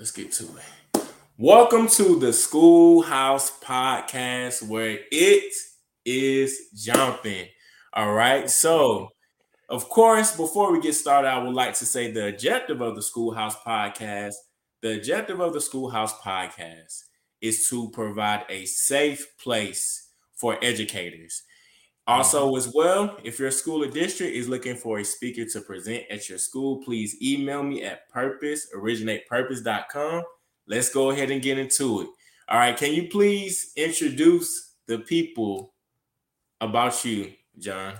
let's get to it. Welcome to the Schoolhouse Podcast, where it is jumping. All right. So, of course, before we get started, I would like to say the objective of the Schoolhouse Podcast. The objective of the Schoolhouse Podcast is to provide a safe place for educators. Also, as well, if your school or district is looking for a speaker to present at your school, please email me at purposeoriginatepurpose.com. Let's go ahead and get into it. All right, can you please introduce the people about you, Jon?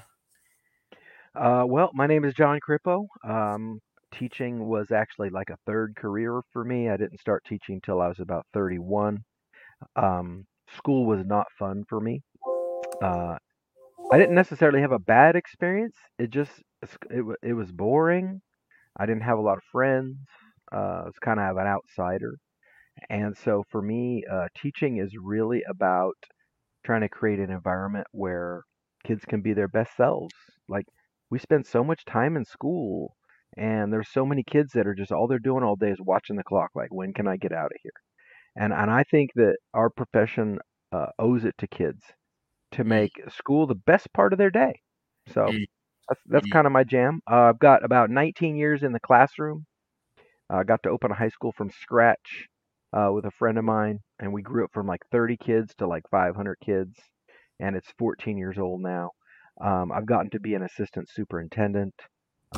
Uh, well, my name is Jon Corippo. Um, teaching was actually like a third career for me. I didn't start teaching till I was about 31. Um, school was not fun for me. Uh, I didn't necessarily have a bad experience. It just it it was boring. I didn't have a lot of friends. Uh, I was kind of an outsider, and so for me, uh, teaching is really about trying to create an environment where kids can be their best selves. Like we spend so much time in school, and there's so many kids that are just all they're doing all day is watching the clock. Like when can I get out of here? And and I think that our profession uh, owes it to kids to make school the best part of their day. So Mm, that's that's mm. kind of my jam. Uh, I've got about 19 years in the classroom. I got to open a high school from scratch uh, with a friend of mine, and we grew up from like 30 kids to like 500 kids, and it's 14 years old now. Um, I've gotten to be an assistant superintendent.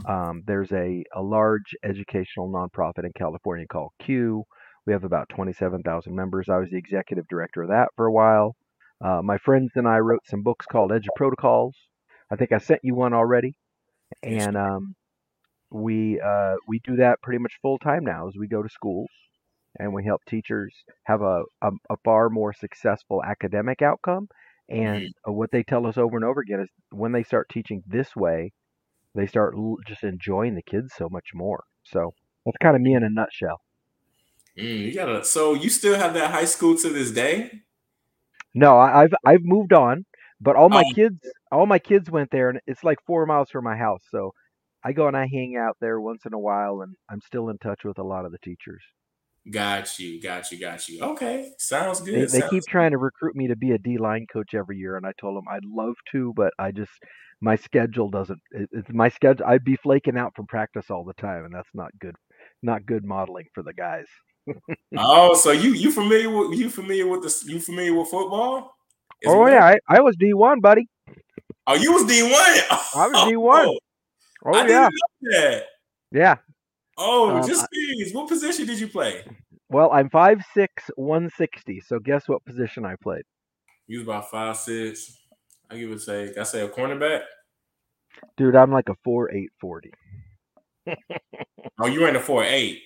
Um, there's a, a large educational nonprofit in California called CUE. We have about 27,000 members. I was the executive director of that for a while. Uh, my friends and I wrote some books called EduProtocols. I think I sent you one already, and um, we uh, we do that pretty much full time now as we go to schools and we help teachers have a, a, a far more successful academic outcome. And uh, what they tell us over and over again is when they start teaching this way, they start l- just enjoying the kids so much more. So that's kind of me in a nutshell. Mm, you gotta. So you still have that high school to this day? No, I, I've I've moved on, but all my Oh, kids all my kids went there, and it's like four miles from my house. So I go and I hang out there once in a while, and I'm still in touch with a lot of the teachers. got you, got you, got you. Okay, sounds They good. they keep Sounds trying to recruit me to be a D line coach every year, and I told them I'd love to, but I just my schedule doesn't. It, it's my schedule. I'd be flaking out from practice all the time, and that's not good. Not good modeling for the guys. Oh, so you you familiar with you familiar with this you familiar with football as Oh yeah, I, I was D one, buddy. Oh, you was D one. I was D one. Oh, Oh yeah, didn't know that. yeah. Oh, Um, just please. What position did you play? well, I'm five six, one sixty. So guess what position I played? You was about five six. I give it a. I say a cornerback. Dude, I'm like a four eight forty. Oh, you ran a four eight.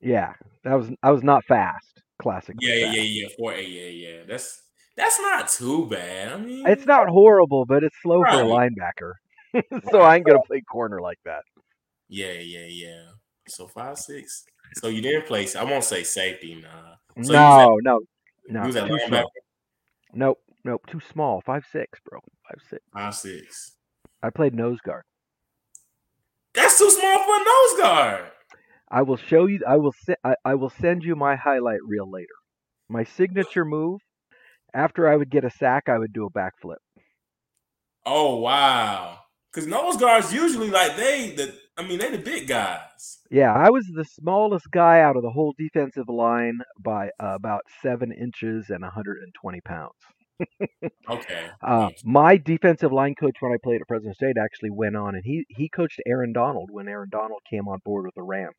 Yeah, that was I was not fast. Classic. Yeah, yeah, yeah, yeah. Four eight. Yeah, yeah. That's that's not too bad. I mean, It's not horrible, but it's slow for a linebacker. so I ain't gonna play corner like that. Yeah, yeah, yeah. So five six. So you didn't play. I won't say safety, nah. So you at No, no, you no, too small. Nope, nope, too small. Five six, bro. Five six. five six. I played nose guard. That's too small for a nose guard. I will show you. I will. Se- I, I will send you my highlight reel later. My signature move. After I would get a sack, I would do a backflip. Oh wow. Because nose guards usually like they the I mean they're the big guys. Yeah, I was the smallest guy out of the whole defensive line by uh, about seven inches and 120 pounds. Okay. Uh, my defensive line coach when I played at Fresno State actually went on, and he he coached Aaron Donald when Aaron Donald came on board with the Rams.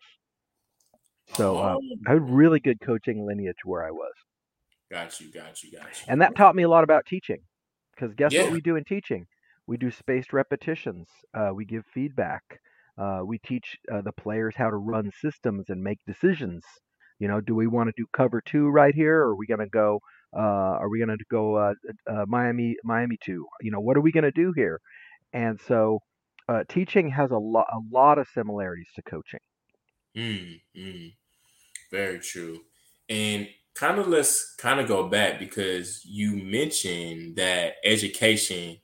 So uh, Oh, I had really good coaching lineage where I was, got you, got you, got you. and that taught me a lot about teaching. Because guess what we do in teaching? We do spaced repetitions. Uh, we give feedback. Uh, we teach uh, the players how to run systems and make decisions. You know, do we want to do cover two right here, or are we going to go? Uh, are we going to go uh, uh, Miami Miami two? You know, what are we going to do here? And so, uh, teaching has a lot a lot of similarities to coaching. Mm, mm, very true. And kind of let's kind of go back because you mentioned that education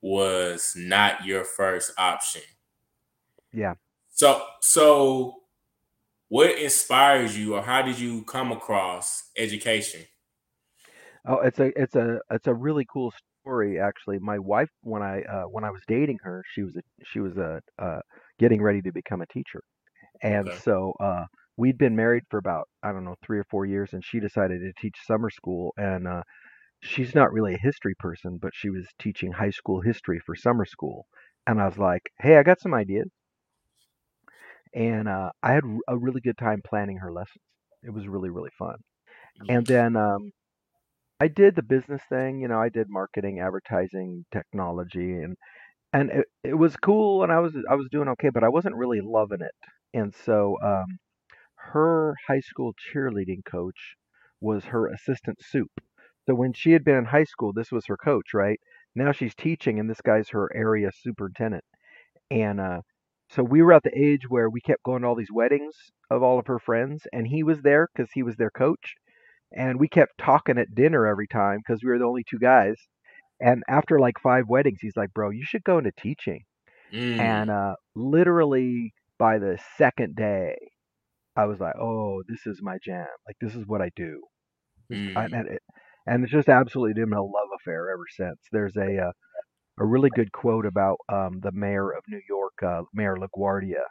was not your first option. Yeah. So so what inspires you, or how did you come across education? Oh, it's a it's a it's a really cool story actually. My wife, when I uh, when I was dating her, she was a, she was a uh, getting ready to become a teacher, and Okay. so uh, we'd been married for about I don't know three or four years, and she decided to teach summer school, and uh, she's not really a history person, but she was teaching high school history for summer school, and I was like, hey, I got some ideas, and uh, I had a really good time planning her lessons. It was really really fun, and then um, I did the business thing, you know, I did marketing, advertising, technology, and and it, it was cool, and I was I was doing okay, but I wasn't really loving it. And so um, her high school cheerleading coach was her assistant soup. So when she had been in high school, this was her coach, right? Now she's teaching, and this guy's her area superintendent. And uh, so we were at the age where we kept going to all these weddings of all of her friends, and he was there because he was their coach and we kept talking at dinner every time because we were the only two guys. And after like five weddings, he's like, "Bro, you should go into teaching." Mm, And uh, literally by the second day, I was like, "Oh, this is my jam. Like this is what I do." This, I, mm, and, it, and it's just absolutely been a love affair ever since. There's a uh, a really good quote about um, the mayor of New York, uh, Mayor LaGuardia,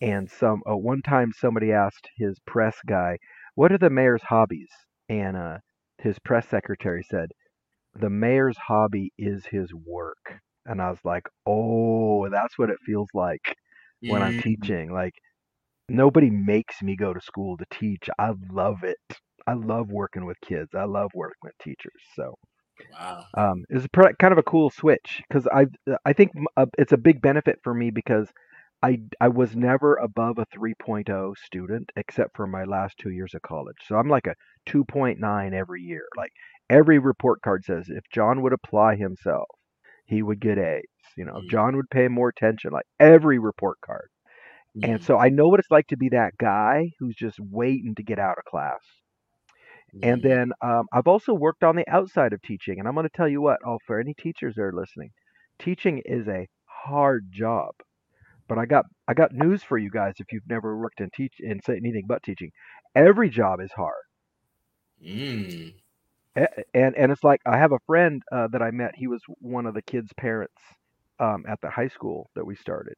and some uh, one time somebody asked his press guy, "What are the mayor's hobbies?" And uh, his press secretary said, "The mayor's hobby is his work." And I was like, "Oh, that's what it feels like when I'm mm. teaching. Like nobody makes me go to school to teach. I love it. I love working with kids. I love working with teachers." So Wow. um, it's pr- kind of a cool switch because I I think uh, it's a big benefit for me because I I was never above a 3.0 student except for my last two years of college. So I'm like a 2.9 every year. Like every report card says if Jon would apply himself, he would get A's. You know, if Mm, Jon would pay more attention, like every report card. And mm, so I know what it's like to be that guy who's just waiting to get out of class. And then um, I've also worked on the outside of teaching. And I'm going to tell you what, oh, for any teachers that are listening, teaching is a hard job. But I got I got news for you guys if you've never worked in teach in say anything but teaching. Every job is hard. Mm. And and it's like I have a friend uh, that I met. He was one of the kids' parents um, at the high school that we started.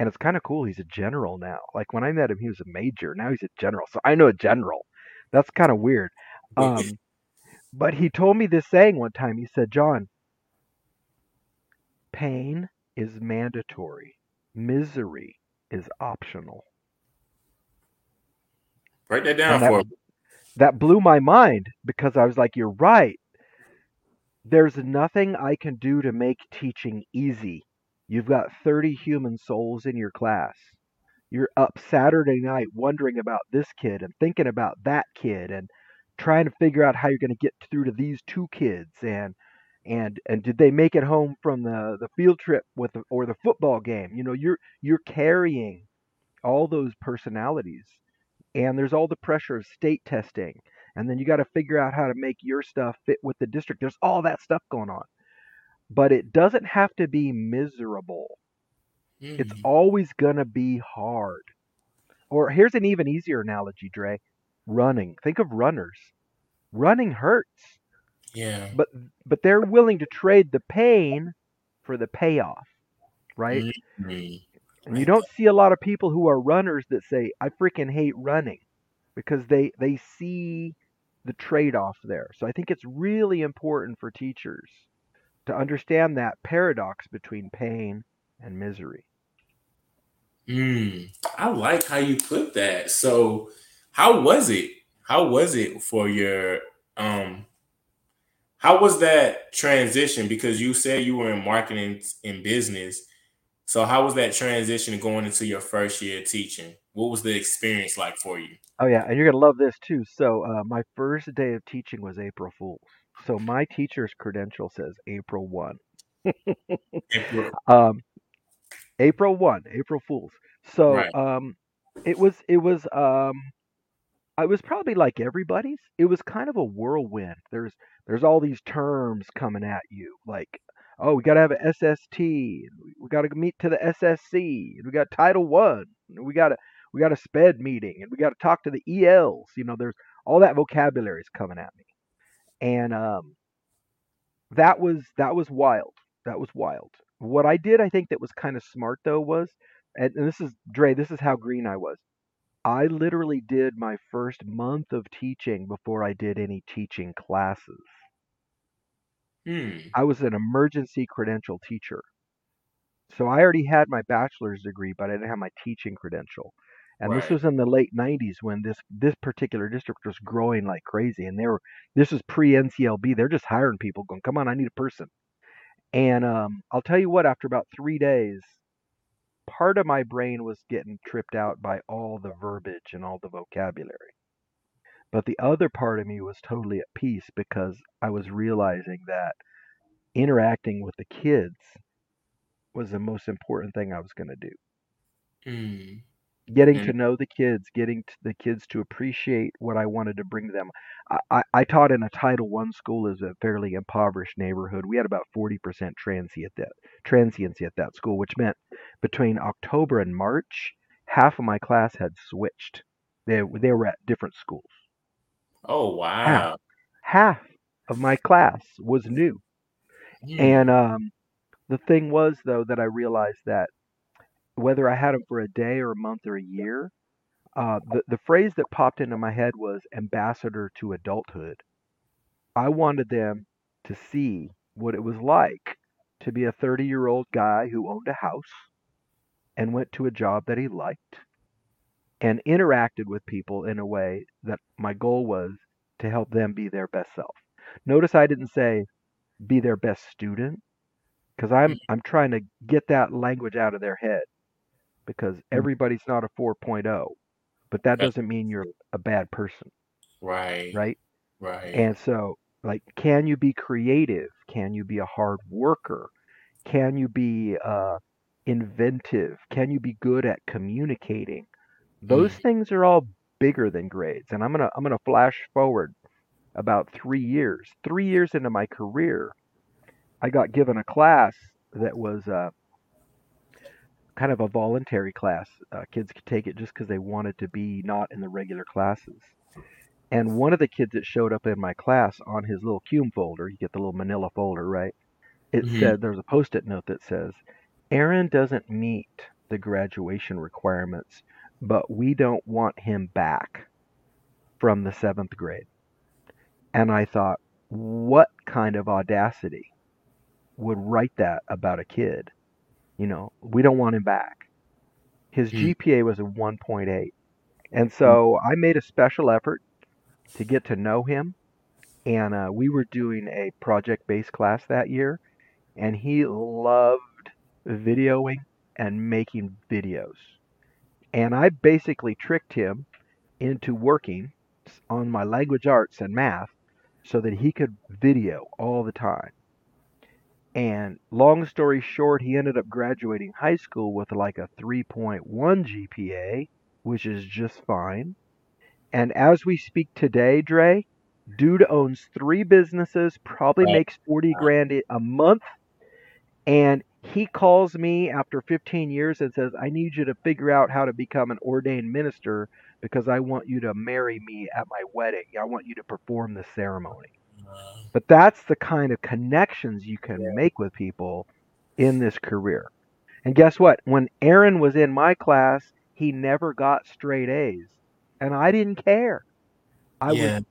And it's kind of cool. He's a general now. Like when I met him, he was a major. Now he's a general. So I know a general. That's kind of weird. Um, but he told me this saying one time. He said, "Jon, pain is mandatory. Misery is optional." Break that down And that for that blew my mind because I was like, "You're right. There's nothing I can do to make teaching easy. You've got 30 human souls in your class. You're up Saturday night wondering about this kid and thinking about that kid and trying to figure out how you're going to get through to these two kids and and and did they make it home from the the field trip with the, or the football game? You know, you're you're carrying all those personalities and there's all the pressure of state testing and then you got to figure out how to make your stuff fit with the district there's all that stuff going on but it doesn't have to be miserable it's Mm. always going to be hard or here's an even easier analogy dre running think of runners running hurts Yeah. but but they're willing to trade the pain for the payoff right Mm. and you don't see a lot of people who are runners that say i freaking hate running because they they see the trade-off there. So I think it's really important for teachers to understand that paradox between pain and misery. Mm. I like how you put that. So, how was it? How was it for your um how was that transition because you said you were in marketing in business. So, how was that transition going into your first year teaching? What was the experience like for you? Oh yeah, and you're gonna love this too. So uh, my first day of teaching was April Fool's. So my teacher's credential says April one. April- Um, April one, April Fool's. So Right. um, it was it was um, I was probably like everybody's. It was kind of a whirlwind. There's there's all these terms coming at you, like oh, we got to have an SST, we, we got to meet to the SSC, and we got Title One, we got to we got a sped meeting and we got to talk to the ELs. You know, there's all that vocabulary is coming at me. And um that was that was wild. That was wild. What I did I think that was kind of smart though was and, and this is Dre, this is how green I was. I literally did my first month of teaching before I did any teaching classes. Hmm. I was an emergency credential teacher. So I already had my bachelor's degree, but I didn't have my teaching credential. And this was in the late 90s when this this particular district was growing like crazy and they were this was pre NCLB. They're just hiring people going, "Come on, I need a person." And um, I'll tell you what, after about 3 days, part of my brain was getting tripped out by all the verbiage and all the vocabulary. But the other part of me was totally at peace because I was realizing that interacting with the kids was the most important thing I was going to do. Hmm. Getting Mm. to know the kids, getting to the kids to appreciate what I wanted to bring to them. I, I, I taught in a Title One school as a fairly impoverished neighborhood. We had about 40% transiency at that transiency at that school, which meant between October and March, half of my class had switched. They they were at different schools. Oh wow. Half of my class was new. Hmm. And um, the thing was, though, that I realized that whether I had them for a day or a month or a year, uh, the, the phrase that popped into my head was ambassador to adulthood. I wanted them to see what it was like to be a 30 year old guy who owned a house and went to a job that he liked and interacted with people in a way that my goal was to help them be their best self. Notice I didn't say be their best student because I'm I'm trying to get that language out of their head because everybody's not a 4.0 but that doesn't mean you're a bad person. Right. right? Right. and so like can you be creative? Can you be a hard worker? Can you be uh, inventive? Can you be good at communicating? Those things are all bigger than grades and i'm gonna i'm gonna flash forward about three years. Three years into my career i got given a class that was uh, kind of a voluntary class uh, kids could take it just because they wanted to be not in the regular classes and one of the kids that showed up in my class on his little cume folder you get the little manila folder right it Mhm. said there's a post-it note that says aaron doesn't meet the graduation requirements but we don't want him back from the seventh grade. And I thought, what kind of audacity would write that about a kid? You know, we don't want him back. His Hmm. GPA was a 1.8. And so I made a special effort to get to know him. And uh, we were doing a project based class that year. And he loved videoing and making videos. And I basically tricked him into working on my language arts and math so that he could video all the time. And long story short, he ended up graduating high school with like a 3.1 GPA, which is just fine. And as we speak today, Dre, dude owns three businesses, probably Right. makes 40 grand a- a month. And he calls me after 15 years and says, I need you to figure out how to become an ordained minister because I want you to marry me at my wedding. I want you to perform the ceremony. Uh, But that's the kind of connections you can make with people in this career. And guess what? When Aaron was in my class, he never got straight A's. And I didn't care. I yeah. was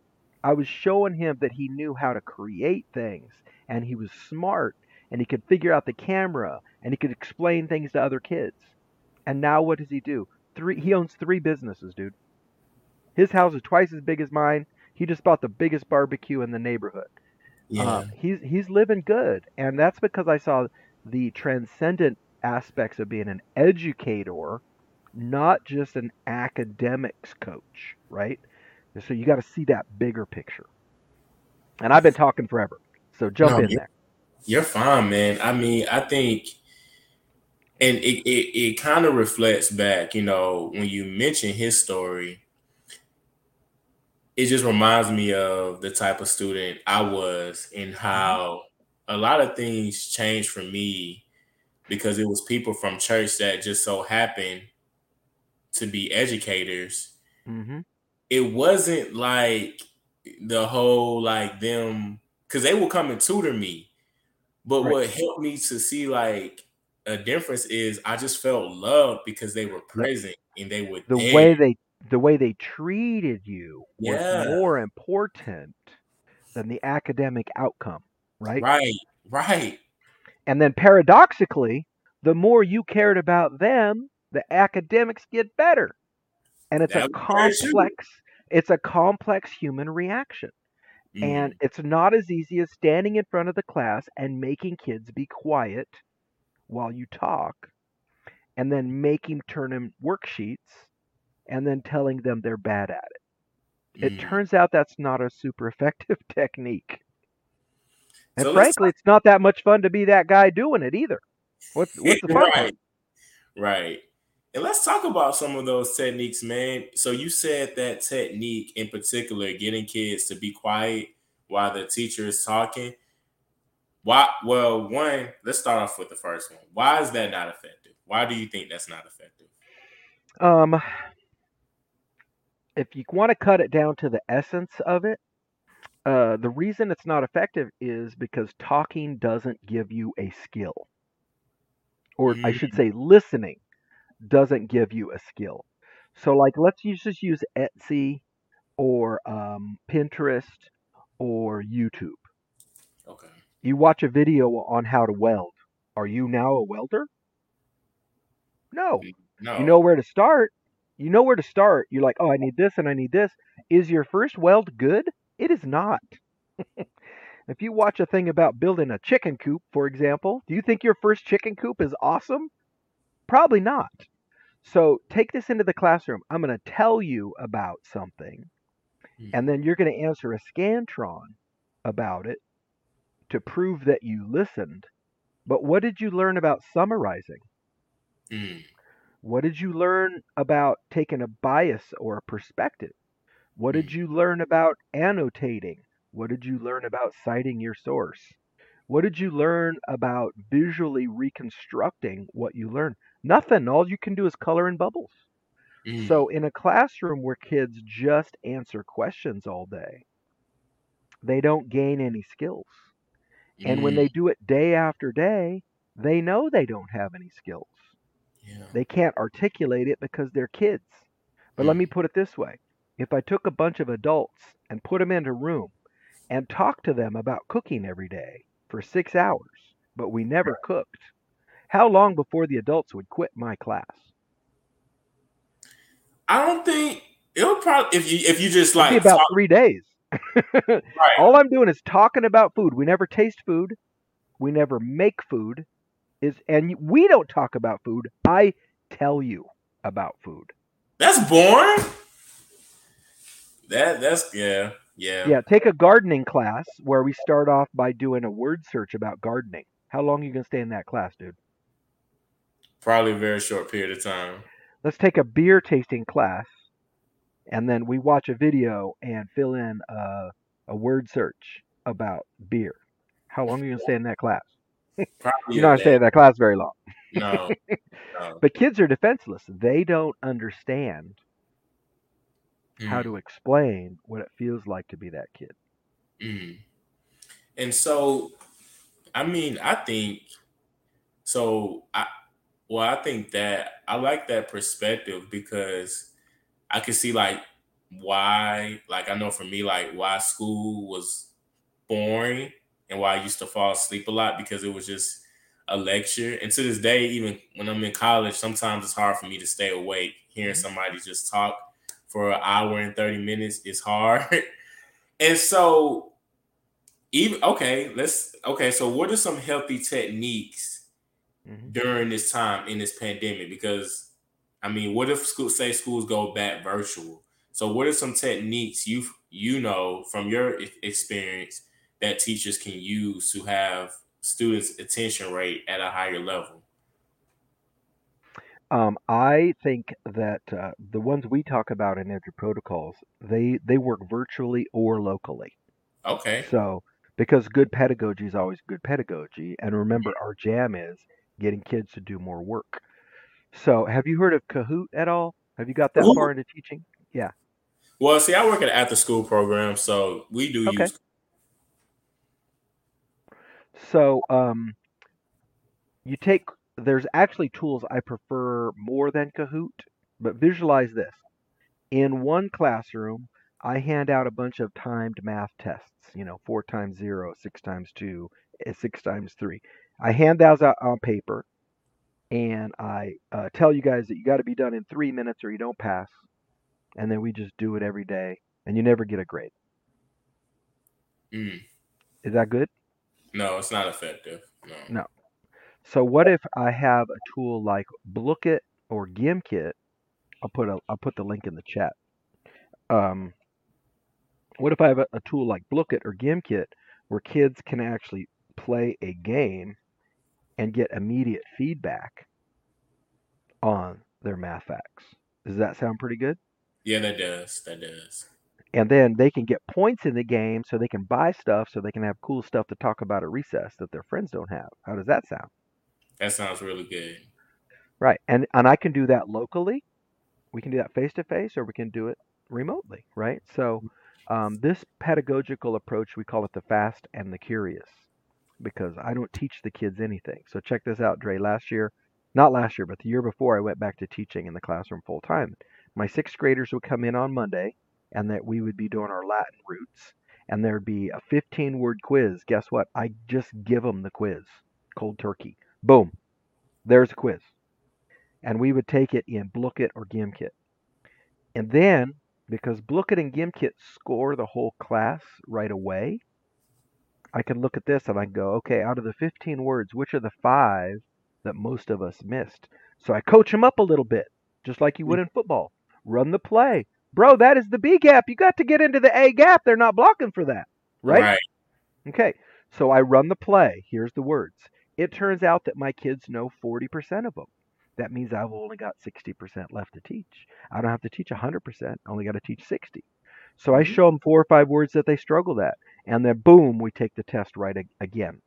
I was showing him that he knew how to create things and he was smart and he could figure out the camera and he could explain things to other kids. And now what does he do? Three he owns three businesses, dude. His house is twice as big as mine. He just bought the biggest barbecue in the neighborhood. Yeah. Uh, he's he's living good, and that's because I saw the transcendent aspects of being an educator, not just an academics coach, right? So you got to see that bigger picture. And I've been talking forever, so jump No, in you- there. You're fine, man. I mean, I think, and it it, it kind of reflects back. You know, when you mention his story, it just reminds me of the type of student I was and how a lot of things changed for me because it was people from church that just so happened to be educators, Mm-hmm. it wasn't like the whole like them because they will come and tutor me. But Right. what helped me to see like a difference is I just felt loved because they were present and they were The there. way they the way they treated you was more important than the academic outcome, right? right, right, And then paradoxically, the more you cared about them, the academics get better. And it's a That true. complex it's a complex human reaction. And Mm, it's not as easy as standing in front of the class and making kids be quiet while you talk and then making turn in worksheets and then telling them they're bad at it. It mm. turns out that's not a super effective technique. And So frankly, it's not that much fun to be that guy doing it either. What's what's the fun right, right. And let's talk about some of those techniques, man. So you said that technique in particular, getting kids to be quiet while the teacher is talking. Why? Well, one, let's start off with the first one. Why is that not effective? Why do you think that's not effective? Um, if you want to cut it down to the essence of it, uh, the reason it's not effective is because talking doesn't give you a skill. Or I should say, listening doesn't give you a skill. So, like, let's use, just use Etsy or um, Pinterest or YouTube. Okay. You watch a video on how to weld. Are you now a welder? No. No. You know where to start. You know where to start. You're like, oh, I need this and I need this. Is your first weld good? It is not. if you watch a thing about building a chicken coop, for example, do you think your first chicken coop is awesome? Probably not. So take this into the classroom. I'm going to tell you about something, Hmm. and then you're going to answer a Scantron about it to prove that you listened. But what did you learn about summarizing? Mm, What did you learn about taking a bias or a perspective? What did Mm. you learn about annotating? What did you learn about citing your source? What did you learn about visually reconstructing what you learned? Nothing. All you can do is color in bubbles. mm, So, in a classroom where kids just answer questions all day, they don't gain any skills. And when mm, they do it day after day, they know they don't have any skills. Yeah. They can't articulate it because they're kids. But let Mm. me put it this way if I took a bunch of adults and put them in a room and talked to them about cooking every day for six hours, but we never cooked, how long before the adults would quit my class? I don't think it'll probably if you if you just like be about talk- three days. right. All I'm doing is talking about food. We never taste food. We never make food. Is and we don't talk about food. I tell you about food. That's boring. That that's yeah yeah. Yeah, take a gardening class where we start off by doing a word search about gardening. How long are you gonna stay in that class, dude? Probably a very short period of time. Let's take a beer tasting class, and then we watch a video and fill in a, a word search about beer. How long are you gonna stay in that class? Probably You're not gonna in that class very long. No, no. But kids are defenseless. They don't understand how Mm, to explain what it feels like to be that kid. mm. And so, I mean, I think so. I well, I think that I like that perspective because I can see like why, like I know for me, like why school was boring and why I used to fall asleep a lot because it was just a lecture. And to this day, even when I'm in college, sometimes it's hard for me to stay awake. Hearing Mhm. somebody just talk for an hour and 30 minutes is hard. and so even okay, let's okay, so what are some healthy techniques Mhm. during this time in this pandemic? Because I mean, what if school say schools go back virtual? So what are some techniques you you know from your experience that teachers can use to have students' attention rate at a higher level? Um, I think that uh, the ones we talk about in Edge protocols, they they work virtually or locally. Okay. So because good pedagogy is always good pedagogy, and remember our jam is getting kids to do more work. So have you heard of Kahoot at all? Have you got that Who- far into teaching? Yeah. Well, see, I work at an after school program, so we do Okay. use So um, you take there's actually tools I prefer more than Kahoot, but visualize this. In one classroom, I hand out a bunch of timed math tests, you know, four times zero, six times two, eh, six times three. I hand those out on paper and I uh, tell you guys that you got to be done in three minutes or you don't pass. And then we just do it every day and you never get a grade. Mm. Is that good? No, it's not effective. No. No. So what if I have a tool like Blooket or Gimkit? I'll put a I'll put the link in the chat. Um, what if I have a, a tool like Blooket or Gimkit where kids can actually play a game and get immediate feedback on their math facts? Does that sound pretty good? Yeah, that does. That does. And then they can get points in the game so they can buy stuff so they can have cool stuff to talk about at recess that their friends don't have. How does that sound? That sounds really good. Right. And and I can do that locally. We can do that face to face or we can do it remotely, right? So um, this pedagogical approach, we call it the fast and the curious because I don't teach the kids anything. So check this out, Dre. Last year, not last year, but the year before, I went back to teaching in the classroom full time. My sixth graders would come in on Monday and that we would be doing our Latin roots and there'd be a 15 word quiz. Guess what? I just give them the quiz, cold turkey. Boom. There's a quiz and we would take it in Blooket or Gimkit. And then, because Blooket and Gimkit score the whole class right away, I can look at this and I can go, okay, out of the 15 words, which are the five that most of us missed? So I coach them up a little bit, just like you would mm. in football. Run the play. Bro, that is the B gap. You got to get into the A gap. They're not blocking for that. Right? Right. Okay, so I run the play. Here's the words. It turns out that my kids know 40% of them. That means I've only got 60% left to teach. I don't have to teach 100%. I only got to teach 60. So I Mhm. show them four or five words that they struggled at, and then boom, we take the test right ag- again.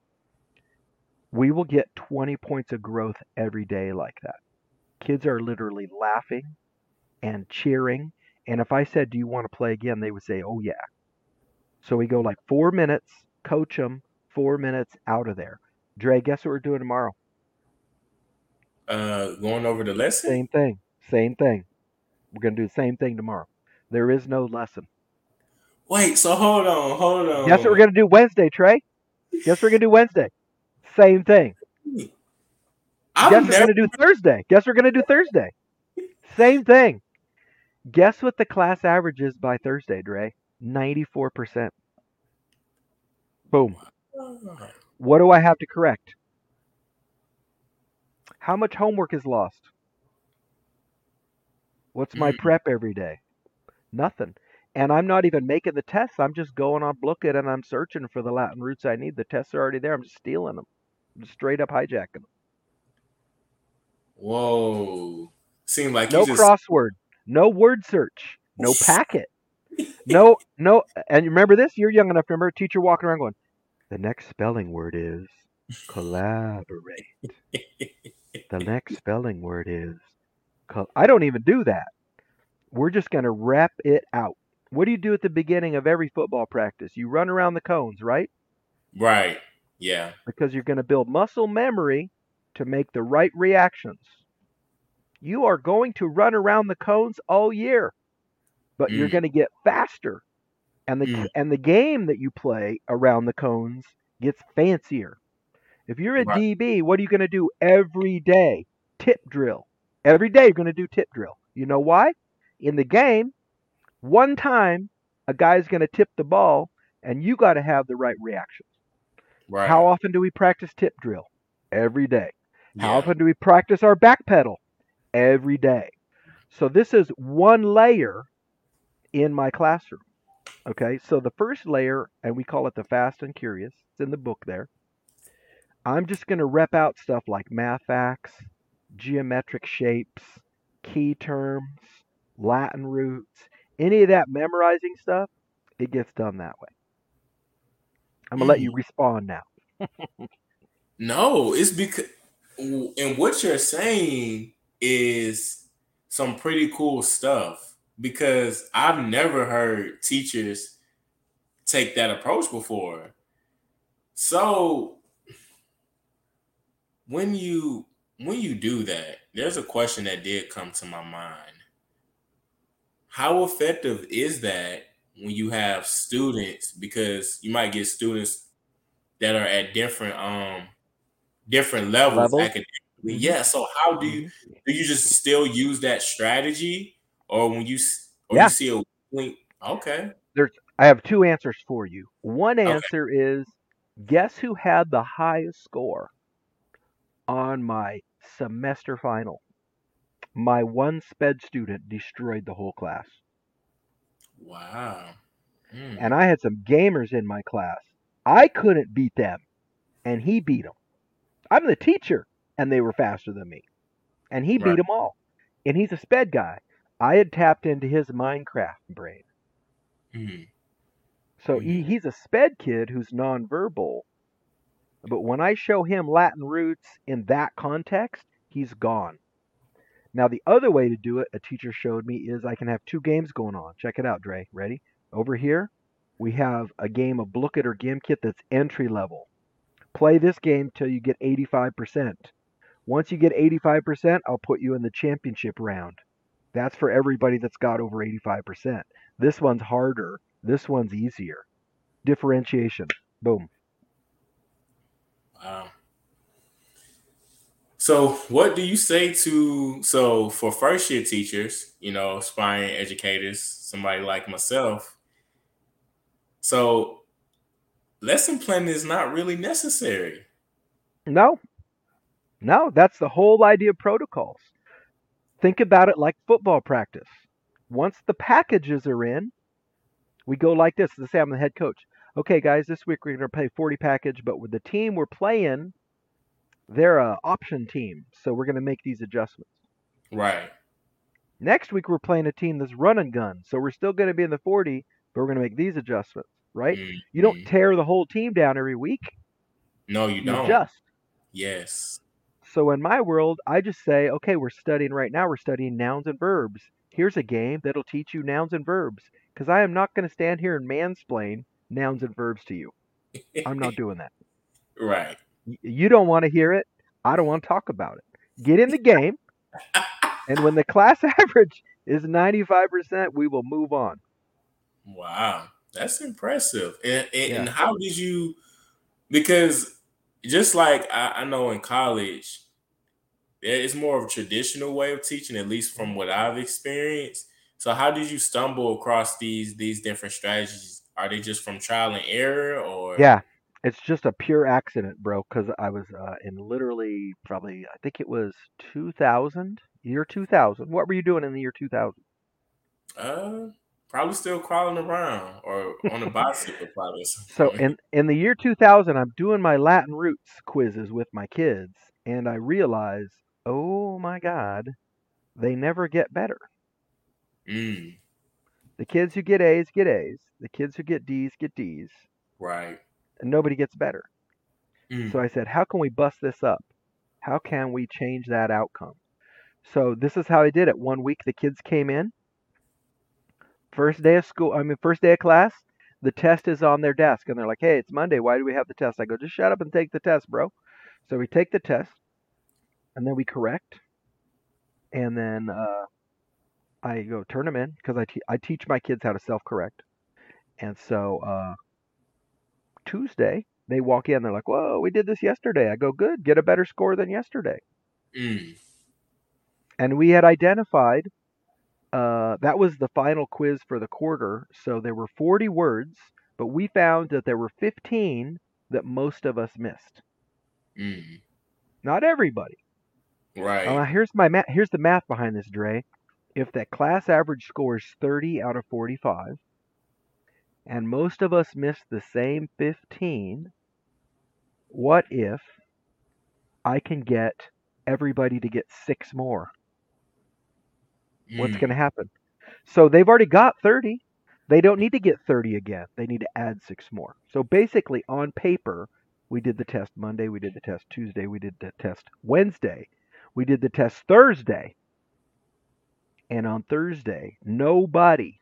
We will get 20 points of growth every day like that. Kids are literally laughing and cheering. And if I said, Do you want to play again? they would say, Oh, yeah. So we go like four minutes, coach them, four minutes out of there. Dre, guess what we're doing tomorrow? Uh, going over the lesson. Same thing. Same thing. We're going to do the same thing tomorrow. There is no lesson. Wait, so hold on, hold on. Guess what we're going to do Wednesday, Trey? Guess what we're going to do Wednesday? Same thing. I've Guess what we're going to do Thursday? Guess what we're going to do Thursday? Same thing. Guess what the class average is by Thursday, Dre? 94%. Boom. What do I have to correct? How much homework is lost? What's my Mm. prep every day? Nothing. And I'm not even making the tests. I'm just going on Blooket and I'm searching for the Latin roots I need. The tests are already there. I'm just stealing them. I'm just straight up hijacking them. Whoa. Seemed like No you just. crossword. No word search. No packet. No, no. And remember this? You're young enough to remember a teacher walking around going, the next spelling word is collaborate. The next spelling word is. col-" I don't even do that. We're just going to rep it out. What do you do at the beginning of every football practice? You run around the cones, right? right. Yeah. Because you're going to build muscle memory to make the right reactions. You are going to run around the cones all year, but you're Mm. going to get faster. And the Mm. and the game that you play around the cones gets fancier. If you're a Right. DB, what are you going to do every day? Tip drill. Every day you're going to do tip drill. You know why? In the game, one time a guy's going to tip the ball and you got to have the right reactions. Right. How often do we practice tip drill? Every day. How often do we practice our back pedal? Every day. So this is one layer in my classroom. Okay, so the first layer, and we call it the fast and curious, it's in the book there. I'm just going to rep out stuff like math facts, geometric shapes, key terms, Latin roots, any of that memorizing stuff, it gets done that way. I'm going to let you hmm. respond now. No, it's because, and what you're saying is some pretty cool stuff because I've never heard teachers take that approach before. So when you when you do that, there's a question that did come to my mind. How effective is that when you have students because you might get students that are at different um different levels, academically. Mm-hmm. Yeah. So how do you mm-hmm. do you just still use that strategy or when you or yeah. you see a link? Okay. There's I have two answers for you. One answer okay. is guess who had the highest score on my semester final? My one sped student destroyed the whole class. Wow. Mm. And I had some gamers in my class. I couldn't beat them, and he beat them. I'm the teacher, and they were faster than me. And he beat right. them all. And he's a sped guy. I had tapped into his Minecraft brain. Mm. So mm. He, he's a sped kid who's nonverbal. But when I show him Latin roots in that context, he's gone. Now, the other way to do it, a teacher showed me, is I can have two games going on. Check it out, Dre. Ready? Over here, we have a game of Blooket or Gimkit that's entry level. Play this game till you get 85%. Once you get 85%, I'll put you in the championship round. That's for everybody that's got over 85%. This one's harder. This one's easier. Differentiation. Boom. Wow. So, what do you say to so for first year teachers, you know, aspiring educators, somebody like myself? So, lesson planning is not really necessary. No, no, that's the whole idea of protocols. Think about it like football practice. Once the packages are in, we go like this. Let's say I'm the head coach. Okay, guys, this week we're going to play 40 package, but with the team we're playing, they're a option team, so we're going to make these adjustments. Right. Next week we're playing a team that's run and gun, so we're still going to be in the 40, but we're going to make these adjustments. Right? Mm-hmm. You don't tear the whole team down every week. No, you, you don't. Adjust. Yes. So in my world, I just say, okay, we're studying right now. We're studying nouns and verbs. Here's a game that'll teach you nouns and verbs because I am not going to stand here and mansplain nouns and verbs to you. I'm not doing that. Right. You don't want to hear it. I don't want to talk about it. Get in the game. and when the class average is 95%, we will move on. Wow. That's impressive. And, and, yeah. and how did you, because just like I, I know in college, it's more of a traditional way of teaching, at least from what I've experienced. So how did you stumble across these these different strategies? Are they just from trial and error or Yeah. It's just a pure accident, bro, cuz I was uh, in literally probably I think it was 2000, year 2000. What were you doing in the year 2000? Uh probably still crawling around or on a bicycle probably. So in in the year 2000 I'm doing my Latin roots quizzes with my kids and I realize, "Oh my god, they never get better." Mm. The kids who get A's get A's. The kids who get D's get D's. Right. And nobody gets better. Mm. So I said, how can we bust this up? How can we change that outcome? So this is how I did it. One week the kids came in. First day of school, I mean first day of class, the test is on their desk and they're like, "Hey, it's Monday. Why do we have the test?" I go, "Just shut up and take the test, bro." So we take the test and then we correct. And then uh, I go turn them in because I, te- I teach my kids how to self correct. And so uh, Tuesday, they walk in, they're like, Whoa, we did this yesterday. I go, Good, get a better score than yesterday. Mm. And we had identified uh, that was the final quiz for the quarter. So there were 40 words, but we found that there were 15 that most of us missed. Mm. Not everybody. Right. Uh, here's my ma- here's the math behind this, Dre if that class average score is 30 out of 45, and most of us miss the same 15, what if I can get everybody to get six more? Mm. What's going to happen? So they've already got 30. They don't need to get 30 again. They need to add six more. So basically, on paper, we did the test Monday, we did the test Tuesday, we did the test Wednesday, we did the test Thursday And on Thursday, nobody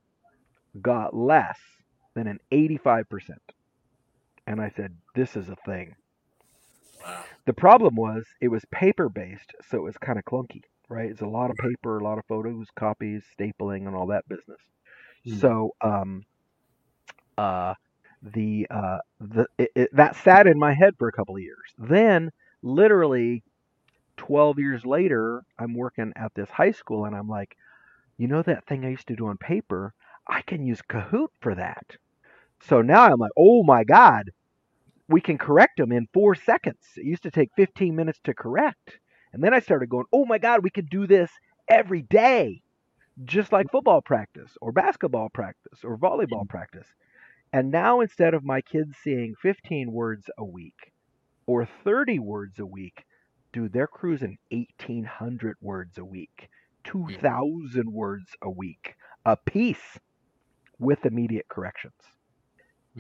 got less than an 85%. And I said, this is a thing. Wow. The problem was it was paper based, so it was kind of clunky, right? It's a lot of paper, a lot of photos, copies, stapling, and all that business. Hmm. So, um, uh, the uh, the it, it, that sat in my head for a couple of years. Then, literally, twelve years later, I'm working at this high school, and I'm like, you know that thing I used to do on paper? I can use Kahoot for that. So now I'm like, oh my god, we can correct them in four seconds. It used to take 15 minutes to correct. And then I started going, oh my God, we could do this every day, just like football practice or basketball practice or volleyball mm. practice. And now instead of my kids seeing 15 words a week or 30 words a week, dude, they're cruising 1,800 words a week, 2,000 words a week, a piece with immediate corrections.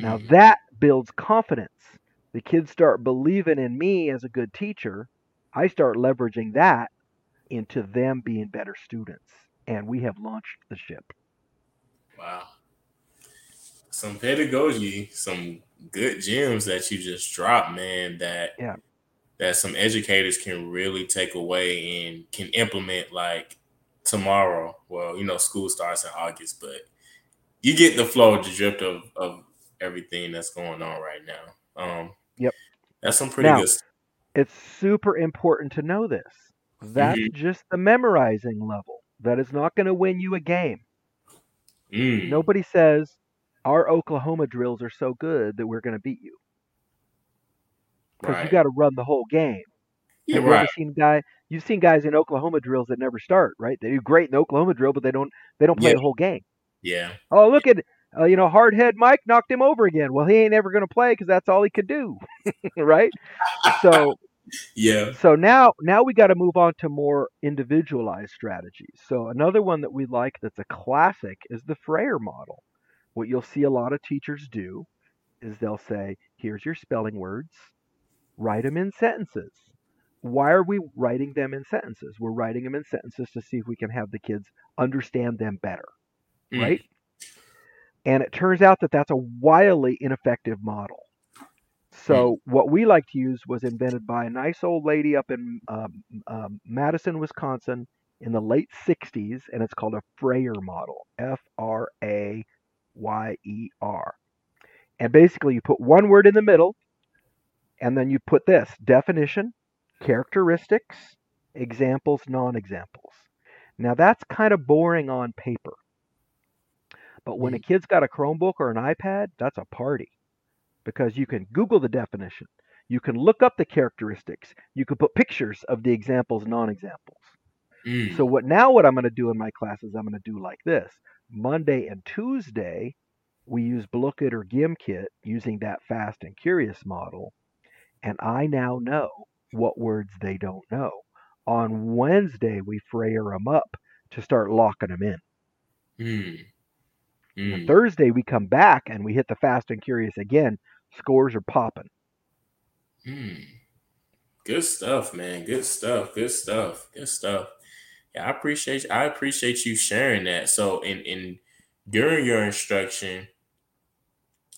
Now Mhm. that builds confidence. The kids start believing in me as a good teacher. I start leveraging that into them being better students. And we have launched the ship. Wow. Some pedagogy, some good gems that you just dropped, man, that Yeah. That some educators can really take away and can implement like tomorrow. Well, you know, school starts in August, but you get the flow, the drift of, of everything that's going on right now. Um Yep. that's some pretty Now- good stuff. It's super important to know this. That's just the memorizing level. That is not going to win you a game. Mm, Nobody says our Oklahoma drills are so good that we're going to beat you because right. you got to run the whole game. yeah, Have you right. ever seen guy? You've seen guys in Oklahoma drills that never start, right? They do great in the Oklahoma drill, but they don't they don't play Yeah. the whole game. Yeah. Oh, look at uh, you know hardhead Mike knocked him over again. Well, he ain't ever going to play because that's all he could do, right? So Yeah. so now now we got to move on to more individualized strategies. So another one that we like that's a classic is the Frayer model. What you'll see a lot of teachers do is they'll say, "Here's your spelling words. Write them in sentences." Why are we writing them in sentences? We're writing them in sentences to see if we can have the kids understand them better, Mm, right? And it turns out that that's a wildly ineffective model. So what we like to use was invented by a nice old lady up in um, um, Madison, Wisconsin, in the late '60s, and it's called a Frayer model. F R A Y E R. And basically, you put one word in the middle, and then you put this definition, characteristics, examples, non-examples. Now that's kind of boring on paper. But when a kid's got a Chromebook or an iPad, that's a party because you can Google the definition. You can look up the characteristics. You can put pictures of the examples, non-examples. mm, So what now what I'm going to do in my classes, I'm going to do like this. Monday and Tuesday, we use Blooket or Gimkit using that fast and curious model, and I now know what words they don't know. On Wednesday, we frayer them up to start locking them in. mm, mm. Thursday, we come back and we hit the fast and curious again. Scores are popping. Hmm. Good stuff, man. Good stuff. Good stuff. Good stuff. Yeah, I appreciate I appreciate you sharing that. So in in during your instruction,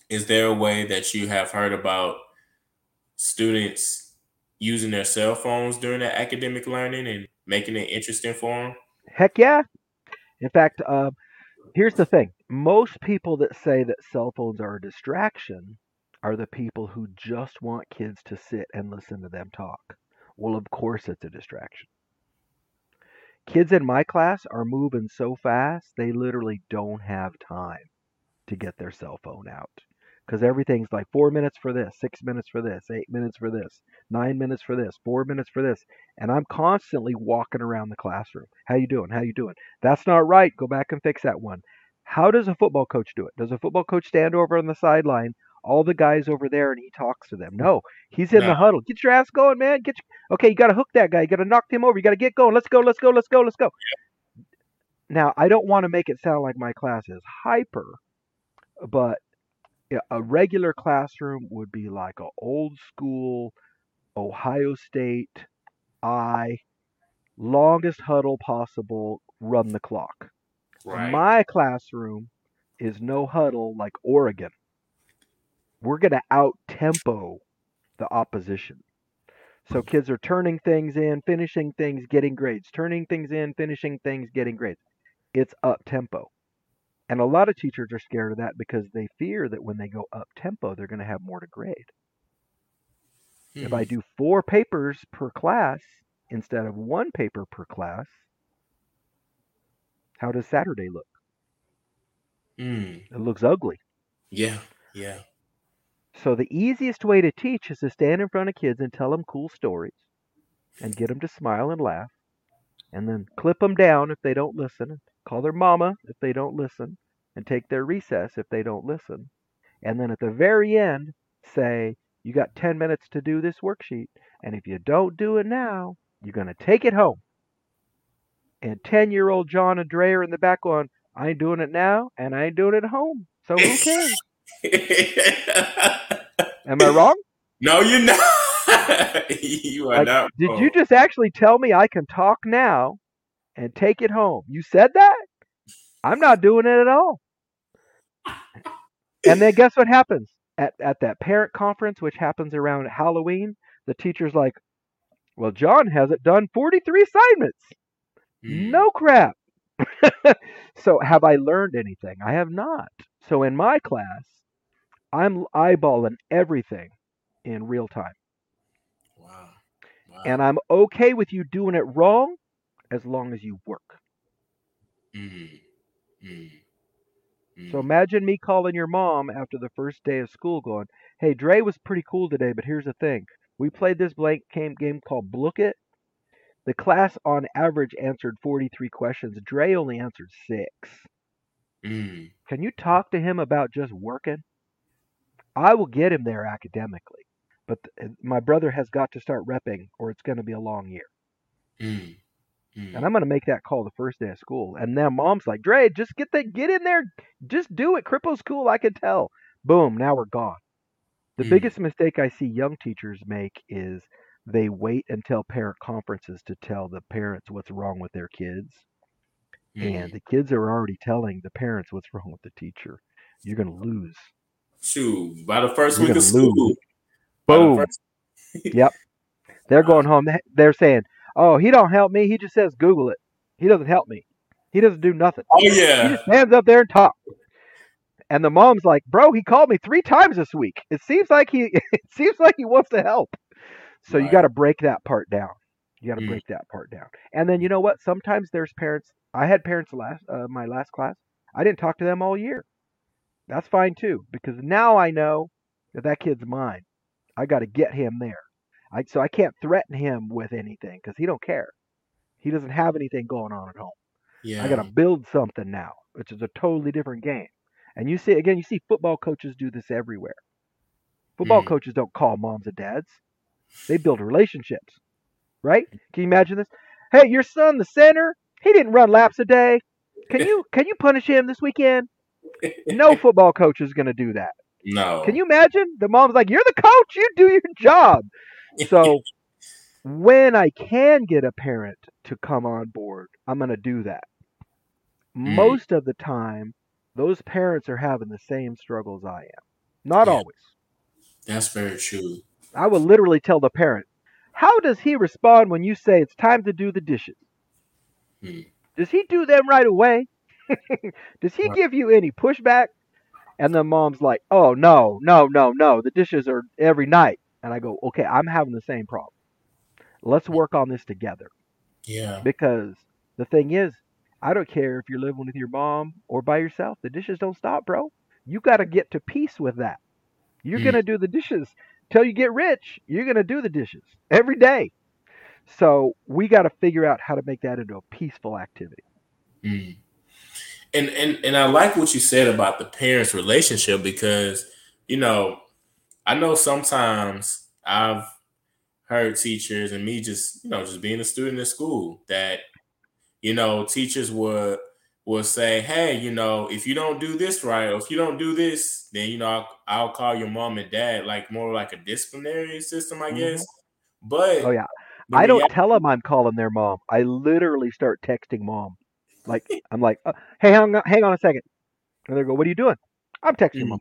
is there a way that you have heard about students using their cell phones during their academic learning and making it interesting for them? Heck yeah. In fact, uh, here's the thing most people that say that cell phones are a distraction are the people who just want kids to sit and listen to them talk. Well, of course, it's a distraction. Kids in my class are moving so fast, they literally don't have time to get their cell phone out. Because everything's like four minutes for this, six minutes for this, eight minutes for this, nine minutes for this, four minutes for this. And I'm constantly walking around the classroom. How you doing? How you doing? That's not right. Go back and fix that one. How does a football coach do it? Does a football coach stand over on the sideline, all the guys over there, and he talks to them? No, he's in No. the huddle. Get your ass going, man. Get your... okay. You got to hook that guy. You got to knock him over. You got to get going. Let's go. Let's go. Let's go. Let's go. Now, I don't want to make it sound like my class is hyper, but a regular classroom would be like a old school Ohio State I longest huddle possible, run the clock. Right. My classroom is no huddle like Oregon. We're going to out tempo the opposition. So kids are turning things in, finishing things, getting grades, turning things in, finishing things, getting grades. It's up tempo. And a lot of teachers are scared of that because they fear that when they go up tempo, they're going to have more to grade. If I Hmm. do four papers per class instead of one paper per class, how does Saturday look? Hmm. It looks ugly. Yeah. Yeah. So the easiest way to teach is to stand in front of kids and tell them cool stories and get them to smile and laugh and then clip them down if they don't listen, call their mama if they don't listen, and take their recess if they don't listen. And then at the very end, say, You got 10 minutes to do this worksheet, and if you don't do it now, you're going to take it home. And 10 year old John and Dre are in the back going, I ain't doing it now, and I ain't doing it at home. So who cares? Am I wrong? no, you're not. you are Like, not. Did you just actually tell me I can talk now and take it home? You said that? I'm not doing it at all. And then guess what happens? At at that parent conference, which happens around Halloween, the teacher's like, Well, John hasn't done 43 assignments. Hmm. No crap. so have I learned anything? I have not. So in my class, I'm eyeballing everything in real time. Wow. Wow. And I'm okay with you doing it wrong as long as you work. Mm. Mm. Mm. So imagine me calling your mom after the first day of school going, Hey, Dre was pretty cool today, but here's the thing. We played this blank game, game called Blooket. The class on average answered 43 questions. Dre only answered six. Mm. Can you talk to him about just working? I will get him there academically, but th- my brother has got to start repping or it's going to be a long year. Mm. Mm. And I'm going to make that call the first day of school. And then mom's like, Dre, just get that get in there. Just do it. Corippo's cool. I can tell. Boom. Now we're gone. The Mm. biggest mistake I see young teachers make is they wait until parent conferences to tell the parents what's wrong with their kids. Mm. And the kids are already telling the parents what's wrong with the teacher. You're going to lose. Shoot, by the 1st You're week of gonna lose. school. Boom. first- They're going home. They're saying, "Oh, he don't help me. He just says Google it. He doesn't help me. He doesn't do nothing. Oh yeah. He just stands up there and talks." And the mom's like, "Bro, he called me three times this week. It seems like he it seems like he wants to help." So you got to break that part down. You got to Mm. break that part down. And then you know what? Sometimes there's parents. I had parents last uh, my last class. I didn't talk to them all year. That's fine too because now I know that that kid's mine. I got to get him there. I so I can't threaten him with anything because he don't care. He doesn't have anything going on at home. Yeah. I got to build something now, which is a totally different game. And you see again, you see football coaches do this everywhere. Football Mm. coaches don't call moms and dads. They build relationships. Right? Can you imagine this? Hey, your son, the center, he didn't run laps a day. Can you can you punish him this weekend? No football coach is going to do that. no. Can you imagine? The mom's like, "You're the coach. You do your job." So when I can get a parent to come on board, I'm going to do that. Mm. Most of the time, those parents are having the same struggles I am. Not Yeah. always. That's very true. I will literally tell the parent, "How does he respond when you say it's time to do the dishes? Hmm. Does he do them right away? does he Right. give you any pushback?" And the mom's like, "Oh no, no, no, no. The dishes are every night." And I go, "Okay, I'm having the same problem. Let's work on this together." Yeah. Because the thing is, I don't care if you're living with your mom or by yourself. The dishes don't stop, bro. You got to get to peace with that. You're Mm. going to do the dishes till you get rich. You're going to do the dishes every day. So we got to figure out how to make that into a peaceful activity. Mm. And and and I like what you said about the parents' relationship because you know I know sometimes I've heard teachers and me just you know just being a student in school that you know teachers would will say hey you know if you don't do this right or if you don't do this then you know I'll, I'll call your mom and dad like more like a disciplinary system I Mhm. guess but Oh yeah. I don't tell them I'm calling their mom. I literally start texting mom. Like I'm like, uh, hey, hang on, hang on a second. And they go, what are you doing? I'm texting Mhm. mom.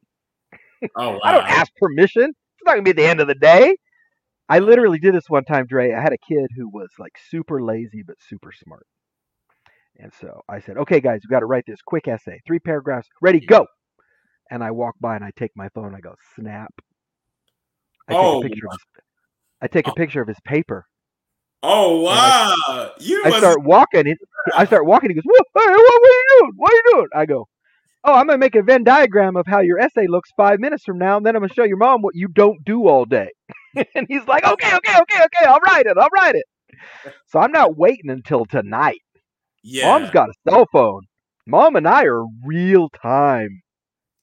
Oh wow. I don't ask permission. It's not gonna be the end of the day. I literally did this one time, Dre. I had a kid who was like super lazy but super smart. And so I said, okay, guys, we got to write this quick essay, three paragraphs, ready, go. And I walk by and I take my phone. I go, snap. I take Oh, a picture of his, I take a oh. picture of his paper. Oh wow. You I start walking. It, I start walking. He goes, "Whoa, hey, what, what are you doing? What are you doing? I go, oh, I'm gonna make a Venn diagram of how your essay looks five minutes from now, and then I'm gonna show your mom what you don't do all day. and he's like, okay, okay, okay, okay, I'll write it. I'll write it. So I'm not waiting until tonight. yeah. Mom's got a cell phone. Mom and I are real time.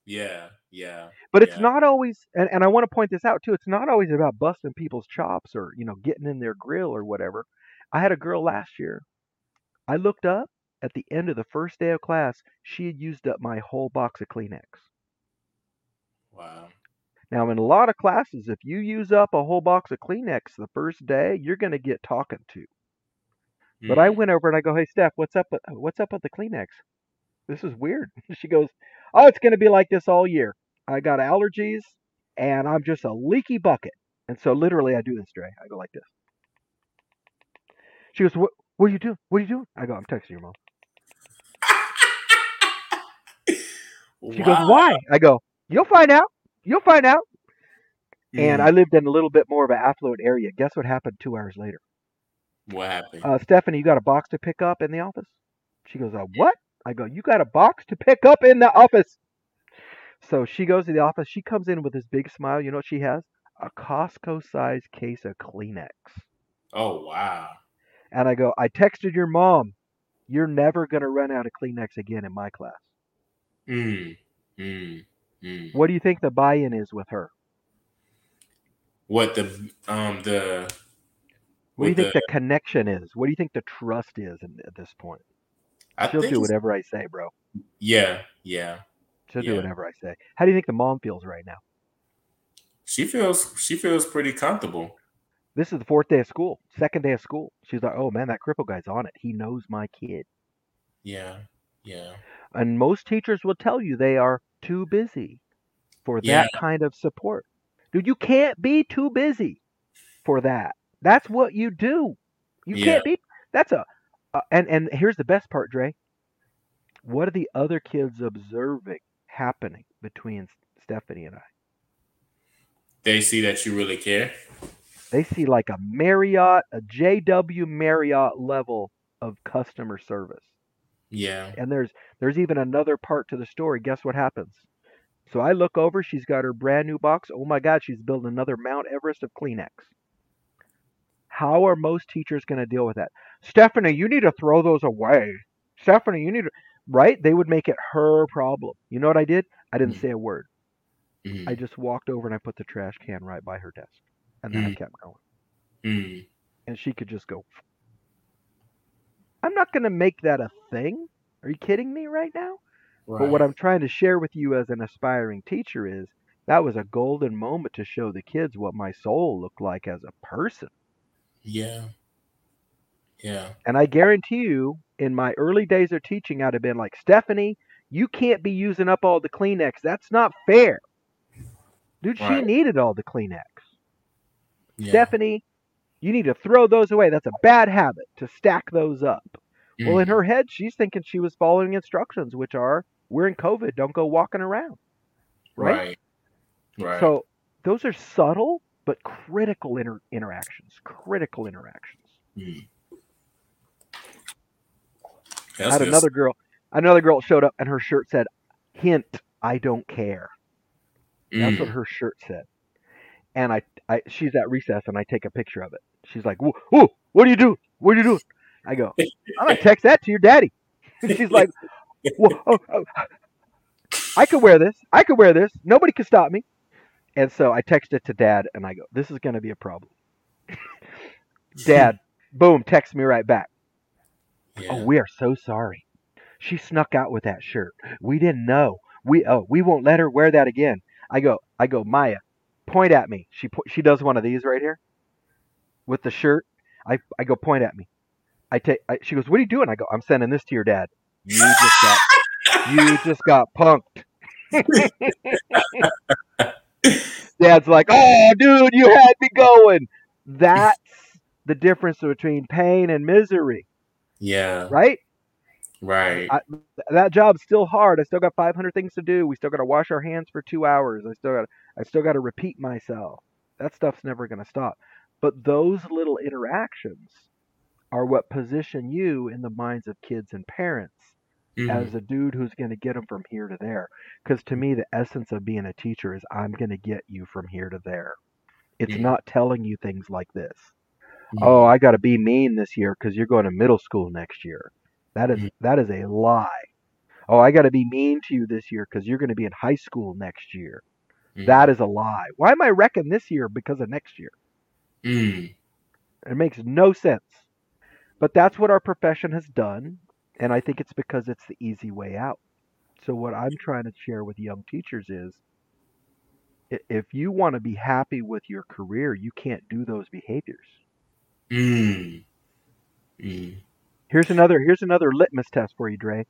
Yeah. Yeah. But it's Yeah. not always, and, and I want to point this out too. It's not always about busting people's chops or you know getting in their grill or whatever. I had a girl last year. I looked up at the end of the first day of class. She had used up my whole box of Kleenex. Wow. Now, in a lot of classes, if you use up a whole box of Kleenex the first day, you're going to get talking to. But I Mm. went over and I go, "Hey, Steph, what's up? With, what's up with the Kleenex? This is weird." She goes, "Oh, it's going to be like this all year. I got allergies, and I'm just a leaky bucket." And so, literally, I do this, Dre. I go like this. She goes, "What? What are you doing? What are you doing?" I go, "I'm texting your mom." She goes, "Why?" I go, "You'll find out. You'll find out." And Mm. I lived in a little bit more of an affluent area. Guess what happened two hours later? what happened? uh, Stephanie, you got a box to pick up in the office? She goes, uh, what? I go, you got a box to pick up in the office. So she goes to the office. She comes in with this big smile. You know what she has? A Costco sized case of Kleenex. oh wow. And I go, I texted your mom. You're never going to run out of Kleenex again in my class. Mm. Mm. Mm. What do you think the buy in is with her? What the um the What do you think the, connection is? What do you think the trust is in, at this point? I She'll do whatever I say, bro. Yeah, yeah. She'll do whatever I say. How do you think the mom feels right now? She feels she feels pretty comfortable. This is the fourth day of school, second day of school. She's like, oh man, that Corippo guy's on it. He knows my kid. Yeah, yeah. And most teachers will tell you they are too busy for Yeah. that kind of support. Dude, you can't be too busy for that. That's what you do. You Yeah. can't be. That's a. Uh, and and here's the best part, Dre. What are the other kids observing happening between Stephanie and I? They see that you really care. They see like a Marriott, a JW Marriott level of customer service. Yeah. And there's there's even another part to the story. Guess what happens? So I look over, she's got her brand new box. Oh my god, she's building another Mount Everest of Kleenex. How are most teachers going to deal with that? Stephanie, you need to throw those away. Stephanie, you need to right? They would make it her problem. You know what I did? I didn't Mhm. say a word. Mm. I just walked over and I put the trash can right by her desk. And then I Mhm. kept going. Mm. And she could just go I'm not going to make that a thing. Are you kidding me right now? But what I'm trying to share with you as an aspiring teacher is that was a golden moment to show the kids what my soul looked like as a person. Yeah. Yeah. And I guarantee you, in my early days of teaching, I'd have been like, Stephanie, you can't be using up all the Kleenex. That's not fair. Dude, she needed all the Kleenex. Yeah. Stephanie, you need to throw those away. That's a bad habit to stack those up. Well, in Mm. her head, she's thinking she was following instructions, which are we're in COVID, don't go walking around. Right? Right. Right. So those are subtle but critical inter- interactions. Critical interactions. Mm. I had good. another girl. Another girl showed up, and her shirt said, "Hint: I don't care." That's Mm. what her shirt said. And I, I, she's at recess, and I take a picture of it. She's like, "Whoa, whoa what do you do? What are you doing?" I go, "I'm gonna text that to your daddy." she's like, Whoa, oh, oh. I could wear this. I could wear this. Nobody could stop me. And so I text it to dad and I go, this is going to be a problem. dad, boom, text me right back. Yeah. Oh, we are so sorry. She snuck out with that shirt. We didn't know. We oh, we won't let her wear that again. I go, I go, Maya, point at me. She po- she does one of these right here with the shirt. I, I go point at me. I take. I, she goes, "What are you doing?" I go, "I'm sending this to your dad. You just got, you just got punked." Dad's like, "Oh, dude, you had me going." That's the difference between pain and misery, Yeah. right? Right. I, that job's still hard. I still got 500 things to do. We still got to wash our hands for two hours. I still got. I still got to repeat myself. That stuff's never going to stop. But those little interactions are what position you in the minds of kids and parents Mhm. as a dude who's going to get them from here to there. Because to me, the essence of being a teacher is I'm going to get you from here to there. It's Mhm. not telling you things like this. Mhm. Oh, I got to be mean this year because you're going to middle school next year. That is Mhm. that is a lie. Oh, I got to be mean to you this year because you're going to be in high school next year. Mhm. That is a lie. Why am I wrecking this year because of next year? Mm. It makes no sense. But that's what our profession has done, and I think it's because it's the easy way out. So what I'm trying to share with young teachers is if you want to be happy with your career, you can't do those behaviors. Mm. Mm. Here's another here's another litmus test for you, Dre.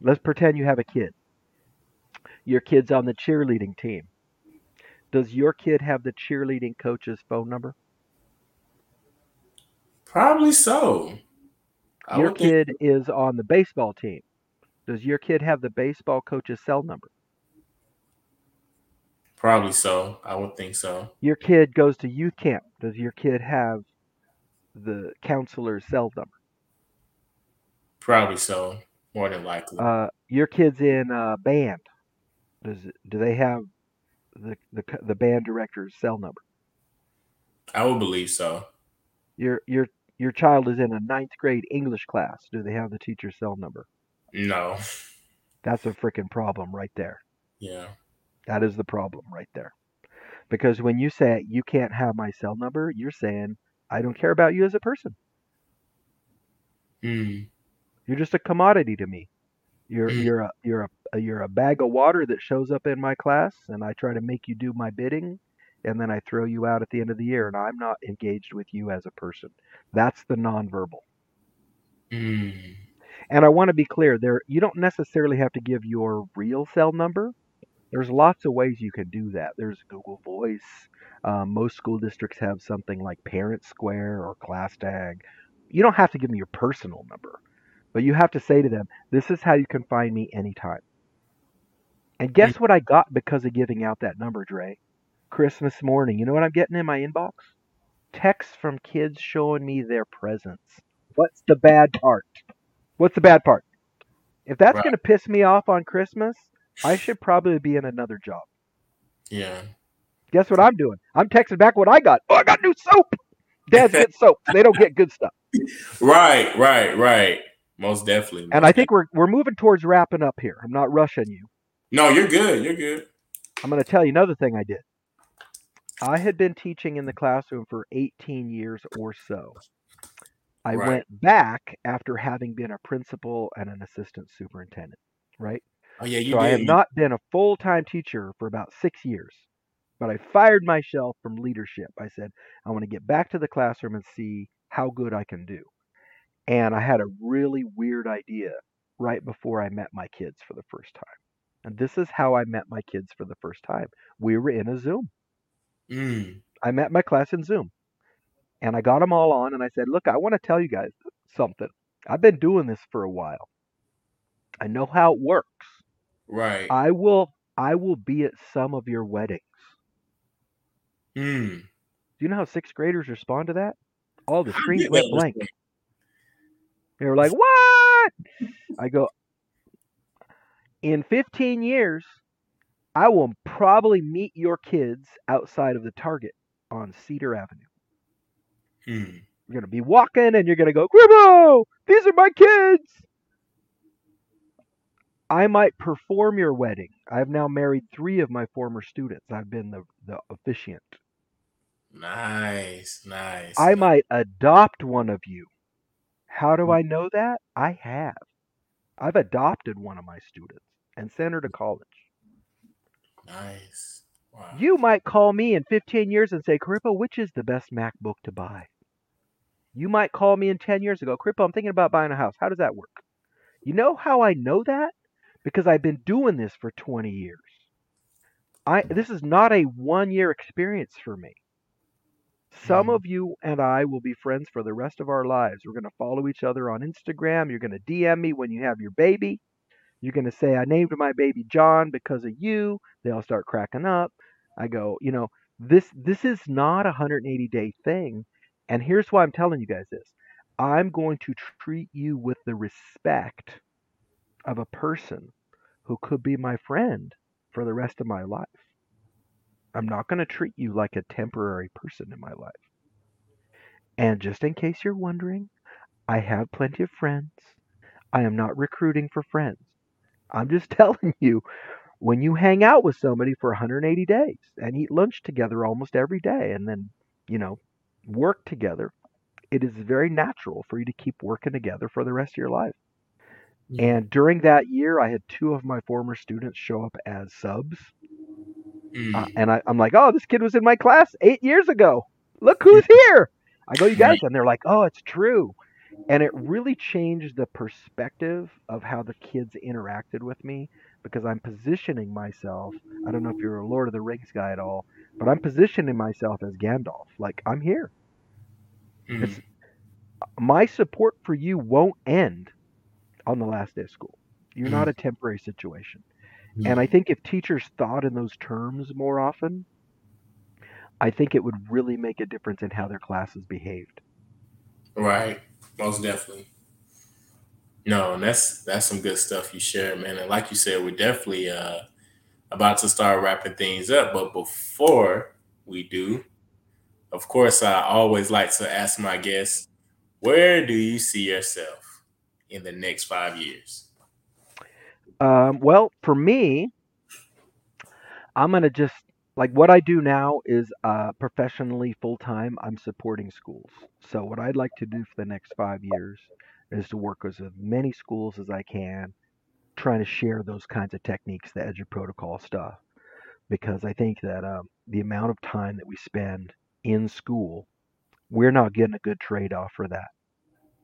Let's pretend you have a kid. Your kid's on the cheerleading team. Does your kid have the cheerleading coach's phone number? Probably so. I your would think- kid is on the baseball team. Does your kid have the baseball coach's cell number? Probably so. I would think so. Your kid goes to youth camp. Does your kid have the counselor's cell number? Probably so. More than likely. Uh, your kid's in uh, band. Does do they have the, the the band director's cell number? I would believe so. Your your your child is in a ninth grade English class. Do they have the teacher's cell number? No. That's a freaking problem right there. Yeah. That is the problem right there. Because when you say you can't have my cell number, you're saying I don't care about you as a person. Mm. You're just a commodity to me. You're Mm. you're a you're a you're a bag of water that shows up in my class, and I try to make you do my bidding, and then I throw you out at the end of the year, and I'm not engaged with you as a person. That's the nonverbal. Mm. And I want to be clear there you don't necessarily have to give your real cell number. There's lots of ways you can do that. There's Google Voice. Um, most school districts have something like ParentSquare or ClassTag. You don't have to give me your personal number, but you have to say to them, "This is how you can find me anytime." And guess what I got because of giving out that number, Dre? Christmas morning. You know what I'm getting in my inbox? Texts from kids showing me their presents. What's the bad part? What's the bad part? If that's Right. going to piss me off on Christmas, I should probably be in another job. Yeah. Guess what I'm doing? I'm texting back what I got. Oh, I got new soap. Dads get soap. They don't get good stuff. Right, right, right. Most definitely. And I think we're we're moving towards wrapping up here. I'm not rushing you. No, you're good. You're good. I'm going to tell you another thing I did. I had been teaching in the classroom for 18 years or so. I Right. went back after having been a principal and an assistant superintendent, right? Oh yeah, you so I have not been a full time teacher for about six years, but I fired myself from leadership. I said, I want to get back to the classroom and see how good I can do. And I had a really weird idea right before I met my kids for the first time. And this is how I met my kids for the first time. We were in a Zoom. Mm. I met my class in Zoom. And I got them all on and I said, Look, I want to tell you guys something. I've been doing this for a while. I know how it works. Right. I will I will be at some of your weddings. Mm. Do you know how sixth graders respond to that? All the screens went blank. They were like, What? I go, In 15 years, I will probably meet your kids outside of the Target on Cedar Avenue. Mm. You're going to be walking and you're going to go, Corippo, these are my kids. I might perform your wedding. I've now married three of my former students. I've been the, the officiant. Nice, nice. I might adopt one of you. How do hmm. I know that? I have. I've adopted one of my students and sent her to college. Nice. Wow. You might call me in 15 years and say, Corippo, which is the best MacBook to buy? You might call me in 10 years ago, Corippo, I'm thinking about buying a house. How does that work? You know how I know that? Because I've been doing this for 20 years. I this is not a one year experience for me. Some Mhm. of you and I will be friends for the rest of our lives. We're going to follow each other on Instagram. You're going to DM me when you have your baby. You're going to say, I named my baby Jon because of you. They'll start cracking up. I go, you know, this this is not a 180 day thing. And here's why I'm telling you guys this. I'm going to treat you with the respect of a person who could be my friend for the rest of my life. I'm not going to treat you like a temporary person in my life. And just in case you're wondering, I have plenty of friends. I am not recruiting for friends. I'm just telling you, when you hang out with somebody for 180 days and eat lunch together almost every day and then, you know, work together, it is very natural for you to keep working together for the rest of your life. Mhm. And during that year, I had two of my former students show up as subs. Mm. Uh, and I, I'm like, oh, this kid was in my class eight years ago. Look who's here. I go, you guys, and they're like, oh, it's true. And it really changed the perspective of how the kids interacted with me because I'm positioning myself. I don't know if you're a Lord of the Rings guy at all, but I'm positioning myself as Gandalf. Like, I'm here. Mm. It's, my support for you won't end on the last day of school. You're not a temporary situation. And I think if teachers thought in those terms more often, I think it would really make a difference in how their classes behaved. Right. Most definitely. No, and that's that's some good stuff you shared, man. And like you said, we're definitely uh about to start wrapping things up. But before we do, of course, I always like to ask my guests, where do you see yourself in the next five years? Um, well, for me, I'm going to just like what I do now is uh, professionally full time. I'm supporting schools. So what I'd like to do for the next five years is to work with as many schools as I can, trying to share those kinds of techniques, the EduProtocol stuff, because I think that um, the amount of time that we spend in school, we're not getting a good trade off for that.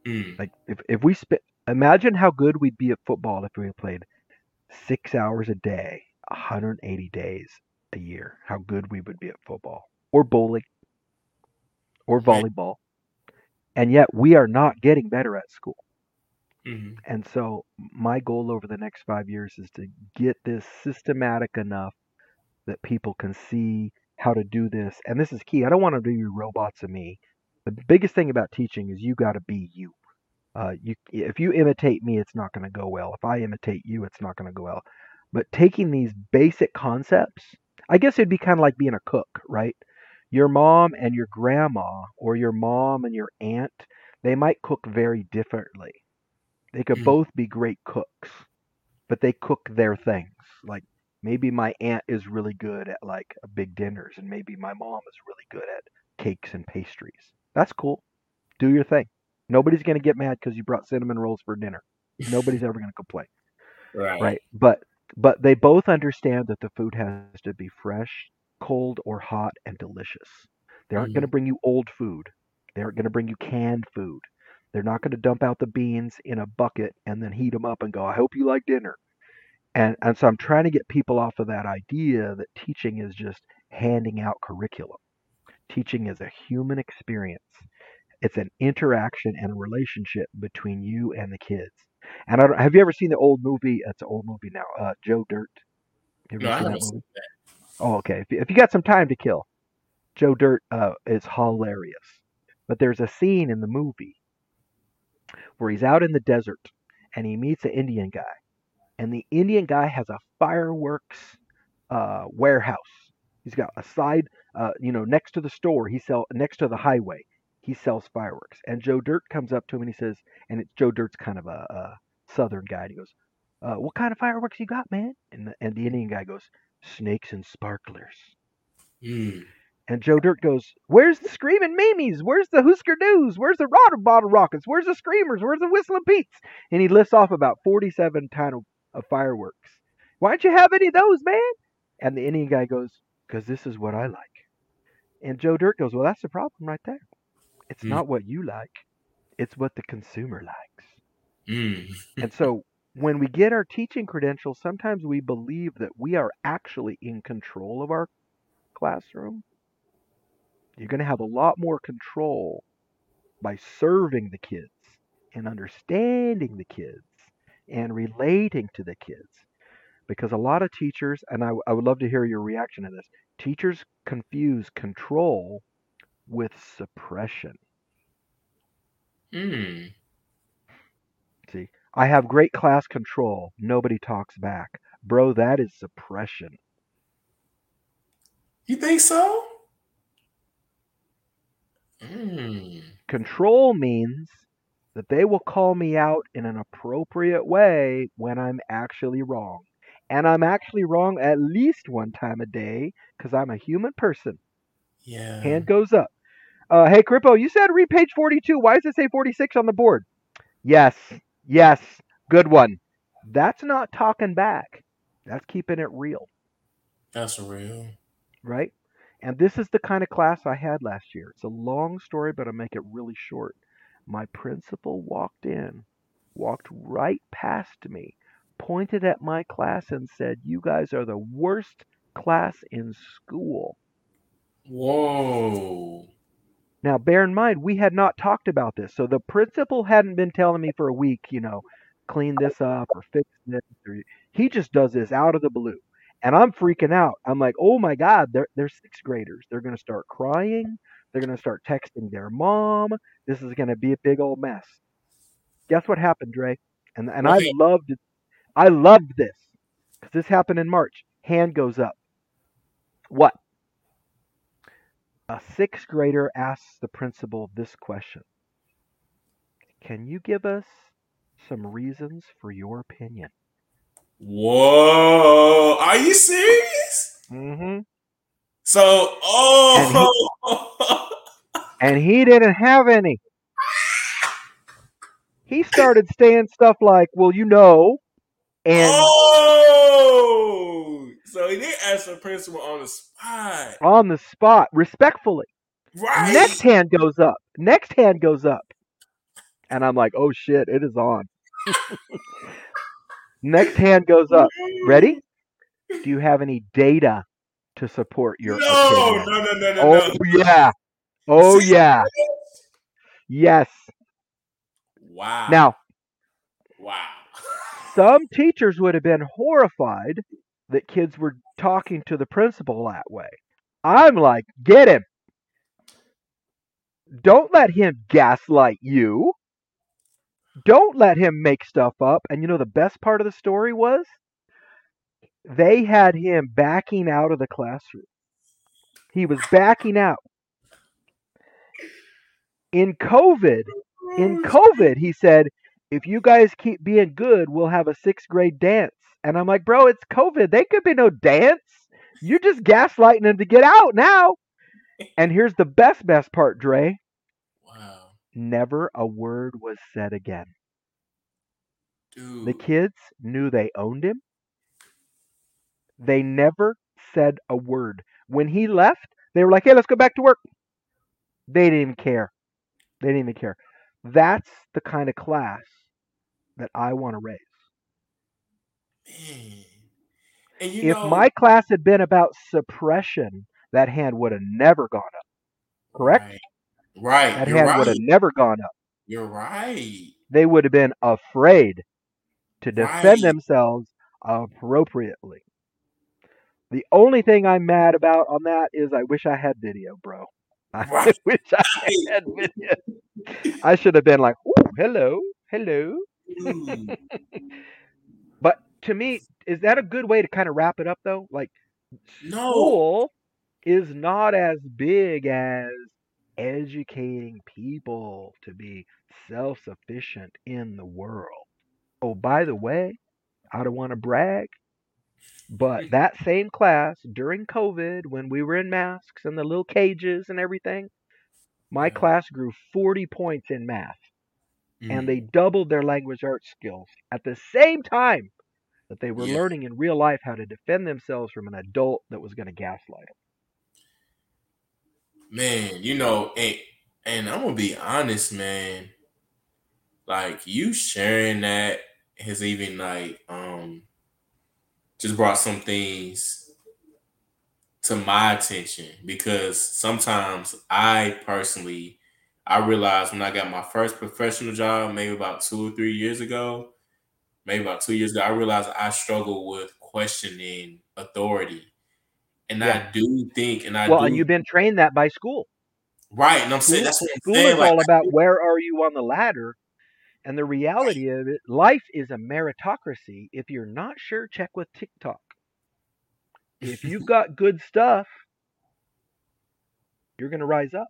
Mm. Like if if we spent, imagine how good we'd be at football if we played six hours a day, 180 days a year. How good we would be at football or bowling or volleyball, and yet we are not getting better at school. Mhm. And so my goal over the next five years is to get this systematic enough that people can see how to do this. And this is key. I don't want to do your robots of me. The biggest thing about teaching is you got to be you. Uh, you if you imitate me, it's not going to go well. If I imitate you, it's not going to go well. But taking these basic concepts, I guess it'd be kind of like being a cook, right? Your mom and your grandma, or your mom and your aunt, they might cook very differently. They could Mhm. both be great cooks, but they cook their things. Like maybe my aunt is really good at like big dinners, and maybe my mom is really good at cakes and pastries. That's cool. Do your thing. Nobody's gonna get mad because you brought cinnamon rolls for dinner. Nobody's ever gonna complain, Right. right? But but they both understand that the food has to be fresh, cold, or hot and delicious. They aren't Mhm. gonna bring you old food. They aren't gonna bring you canned food. They're not going to dump out the beans in a bucket and then heat them up and go, I hope you like dinner. And, and so I'm trying to get people off of that idea that teaching is just handing out curriculum. Teaching is a human experience. It's an interaction and a relationship between you and the kids. And I don't, have you ever seen the old movie? It's an old movie now. Uh, Joe Dirt. Have you No, I haven't movie? seen that. Oh, okay. If you, if you got some time to kill, Joe Dirt uh, is hilarious. But there's a scene in the movie where he's out in the desert and he meets an Indian guy, and the Indian guy has a fireworks uh, warehouse. He's got a side, uh, you know, next to the store. He sell next to the highway. He sells fireworks, and Joe Dirt comes up to him and he says, and it's Joe Dirt's kind of a, a southern guy. And he goes, uh, "What kind of fireworks you got, man?" And the, and the Indian guy goes, "Snakes and sparklers." Mm. And Joe Dirt goes, Where's the screaming Mimis? Where's the Husker Doos? Where's the Rotter Bottle Rockets? Where's the Screamers? Where's the Whistling Pete's? And he lists off about 47 ton of, of fireworks. Why don't you have any of those, man? And the Indian guy goes, Because this is what I like. And Joe Dirt goes, Well, that's the problem right there. It's Mm. not what you like, it's what the consumer likes. Mm. And so when we get our teaching credentials, sometimes we believe that we are actually in control of our classroom. You're going to have a lot more control by serving the kids and understanding the kids and relating to the kids. Because a lot of teachers, and I, I would love to hear your reaction to this, teachers confuse control with suppression. Mm. See, I have great class control. Nobody talks back. Bro, that is suppression. You think so? Mm. Control means that they will call me out in an appropriate way when I'm actually wrong. And I'm actually wrong at least one time a day because I'm a human person. Yeah. Hand goes up. Uh, hey, Corippo, you said read page 42. Why does it say 46 on the board? Yes, yes, good one. That's not talking back. That's keeping it real. That's real. right? And this is the kind of class I had last year. It's a long story, but I'll make it really short. My principal walked in, walked right past me, pointed at my class, and said, You guys are the worst class in school. Whoa. Now, bear in mind, we had not talked about this. So the principal hadn't been telling me for a week, you know, clean this up or fix this. Or, he just does this out of the blue. And I'm freaking out. I'm like, oh my God, they're, they're sixth graders. They're going to start crying. They're going to start texting their mom. This is going to be a big old mess. Guess what happened, Dre? And, and I loved. I loved this because this happened in March. Hand goes up. What? A sixth grader asks the principal this question Can you give us some reasons for your opinion? Whoa. Are you serious? Mm-hmm. So, oh. And he didn't have any. He started saying stuff like, Well, you know, and oh. So he did ask the principal on the spot. on the spot, respectfully. Right. Next hand goes up. Next hand goes up. And I'm like, Oh shit, it is on. Next hand goes up. Ready? Do you have any data to support your No, opinion? no, no, no, no, Oh no. yeah. Oh yeah. Yes. Wow. Now, Wow. some teachers would have been horrified that kids were talking to the principal that way. I'm like, get him. Don't let him gaslight you. Don't let him make stuff up. And you know, the best part of the story was they had him backing out of the classroom. He was backing out. In COVID, in COVID, he said, if you guys keep being good, we'll have a sixth grade dance. And I'm like, bro, it's COVID. They could be no dance. You're just gaslighting them to get out now. And here's the best, best part, Dre. Wow. Never a word was said again. Dude. The kids knew they owned him. They never said a word. When he left, they were like, hey, let's go back to work. They didn't even care. They didn't even care. That's the kind of class that I want to raise. Man. And you if know, my class had been about suppression, that hand would have never gone up. Correct? Right. Right. That You're hand right. would have never gone up. You're right. They would have been afraid to defend Right. themselves appropriately. The only thing I'm mad about on that is I wish I had video, bro. I Right. wish I had video. I should have been like, "Ooh, hello, hello." Hmm. To me, is that a good way to kind of wrap it up, though? Like, No. school is not as big as educating people to be self sufficient in the world. Oh, by the way, I don't want to brag, but that same class during COVID, when we were in masks and the little cages and everything, my class grew 40 points in math and Mm. they doubled their language arts skills at the same time that they were Yeah. learning in real life how to defend themselves from an adult that was going to gaslight them. man, you know, and And I'm gonna be honest, man. Like you sharing that has even like um just brought some things to my attention because sometimes I personally I realized when I got my first professional job, maybe about two or three years ago, maybe about two years ago, I realized I struggle with questioning authority. And yeah. I do think, and I well, do, and you've been trained that by school, right? And I'm saying that's what I'm school saying. is like, all about where are you on the ladder, and the reality of it, life is a meritocracy. If you're not sure, check with TikTok. If you've got good stuff, you're going to rise up.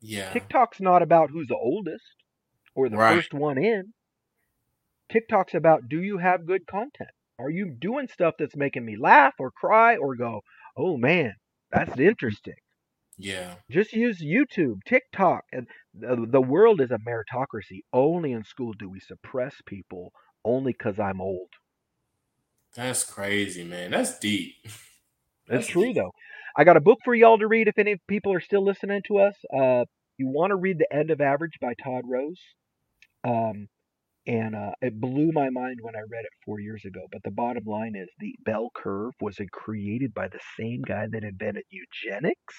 Yeah. TikTok's not about who's the oldest or the Right. first one in. TikTok's about do you have good content? Are you doing stuff that's making me laugh or cry or go, oh man, that's interesting? Yeah. Just use YouTube, TikTok, and the, the world is a meritocracy. Only in school do we suppress people only because I'm old. That's crazy, man. That's deep. That's That's true deep. though. I got a book for y'all to read if any people are still listening to us. Uh, you want to read The End of Average by Todd Rose. Um, and uh, it blew my mind when I read it four years ago. But the bottom line is the bell curve was created by the same guy that invented eugenics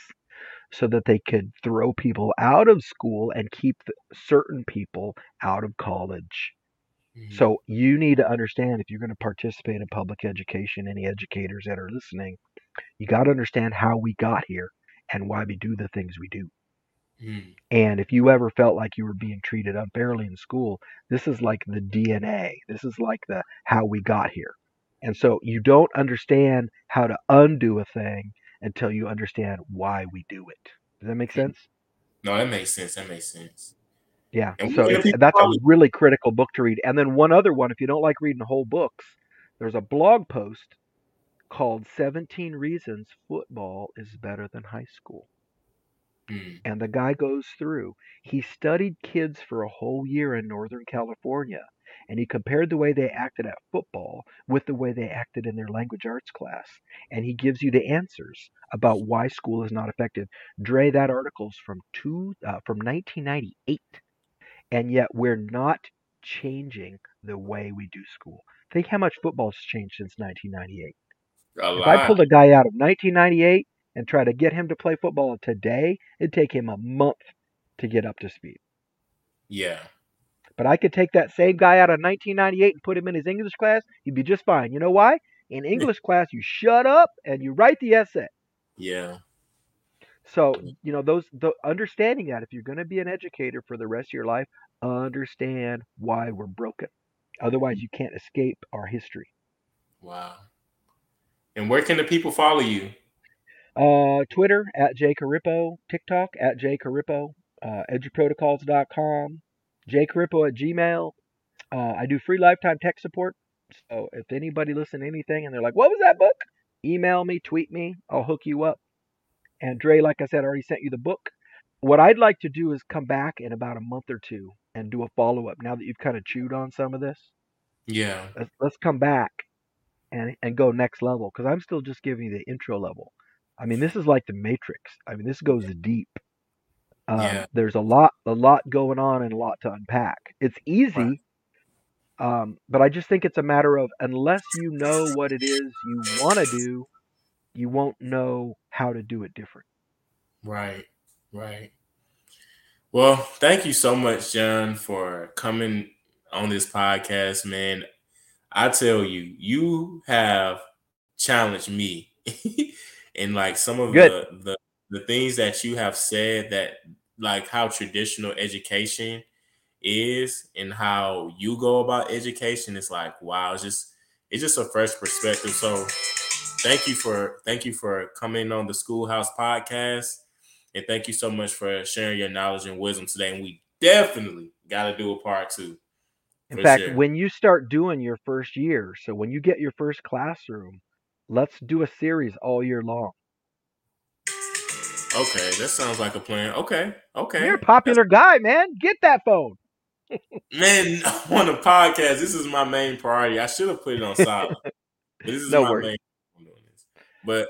so that they could throw people out of school and keep certain people out of college. Mhm. So you need to understand if you're going to participate in public education, any educators that are listening, you got to understand how we got here and why we do the things we do. Mhm. And if you ever felt like you were being treated unfairly in school, this is like the DNA. This is like the how we got here. And so you don't understand how to undo a thing until you understand why we do it. Does that make sense? No, that makes sense. That makes sense. Yeah. And So where can it's, that's a really critical book to read. And then one other one, if you don't like reading whole books, there's a blog post called 17 Reasons Football is Better Than High School. Mm. And the guy goes through, he studied kids for a whole year in Northern California, and he compared the way they acted at football with the way they acted in their language arts class. And he gives you the answers about why school is not effective. Dre, that article's from two uh, from 1998, and yet we're not changing the way we do school. Think how much football's changed since 1998. If I pulled a guy out of 1998 and try to get him to play football today, it'd take him a month to get up to speed. Yeah. But I could take that same guy out of 1998 and put him in his English class. He'd be just fine. You know why? In English class, you shut up and you write the essay. Yeah. So you know those the understanding that if you're going to be an educator for the rest of your life, understand why we're broken. Otherwise, you can't escape our history. Wow. And where can the people follow you? Uh, Twitter at jcorippo, TikTok at jcorippo, uh, eduprotocols.com, jcorippo at gmail. Uh, I do free lifetime tech support. So if anybody listen to anything and they're like, "What was that book?" Email me, tweet me. I'll hook you up. And Dre, like I said, already sent you the book. What I'd like to do is come back in about a month or two and do a follow up. Now that you've kind of chewed on some of this, Yeah. let's, let's come back and and go next level because I'm still just giving you the intro level. I mean, this is like the Matrix. I mean, this goes deep. Um, Yeah. There's a lot, a lot going on and a lot to unpack. It's easy, Right. um, but I just think it's a matter of unless you know what it is you want to do, you won't know how to do it different. Right. Right. Well, thank you so much, Jon, for coming on this podcast, man. I tell you, you have challenged me in like some of Good. the, the the things that you have said that like how traditional education is and how you go about education. It's like wow, it's just it's just a fresh perspective. So thank you for thank you for coming on the Schoolhouse Podcast, and thank you so much for sharing your knowledge and wisdom today. And we definitely got to do a part two. In fact, sure. when you start doing your first year, so when you get your first classroom, let's do a series all year long. Okay, that sounds like a plan. Okay, okay. You're a popular guy, man. Get that phone. Man, on the podcast, this is my main priority. I should have put it on silent. but this is No my worries. main I'm doing this. But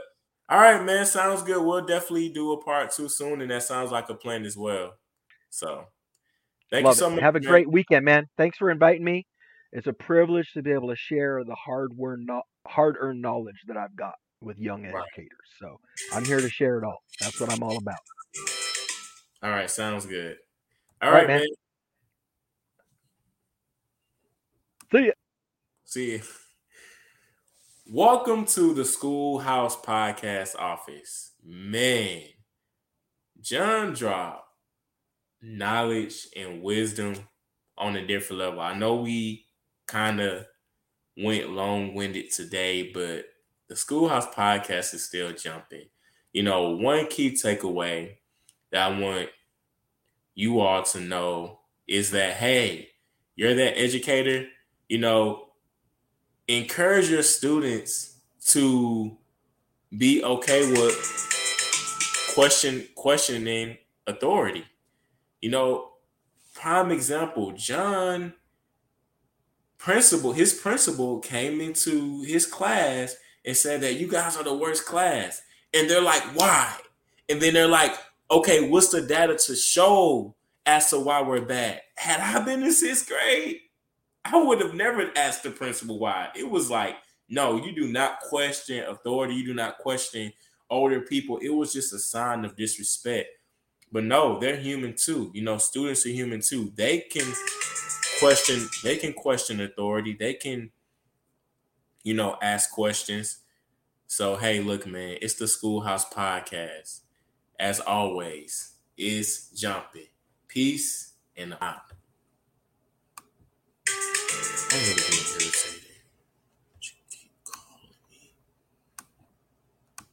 all right, man, sounds good. We'll definitely do a part two soon, and that sounds like a plan as well. So thank Love you so it. much. Have a man. great weekend, man. Thanks for inviting me. It's a privilege to be able to share the hard earned hard earned knowledge that I've got with young Right. educators. So I'm here to share it all. That's what I'm all about. All right, sounds good. All All right, right, man. man. See ya. See you. Welcome to the Schoolhouse Podcast office. Man, Jon drop knowledge and wisdom on a different level. I know we kind of went long winded today, but the Schoolhouse Podcast is still jumping. You know, one key takeaway that I want you all to know is that, hey, you're that educator, you know, encourage your students to be okay with question questioning authority. You know, prime example, Jon principal, his principal came into his class and said that you guys are the worst class. And they're like, why? And then they're like, okay, what's the data to show as to why we're bad? Had I been in sixth grade, I would have never asked the principal why. It was like, no, you do not question authority. You do not question older people. It was just a sign of disrespect. But no, they're human too. You know, students are human too. They can question, they can question authority. They can, you know, ask questions. So hey, look, man, it's the Schoolhouse Podcast. As always, it's jumping. Peace and out.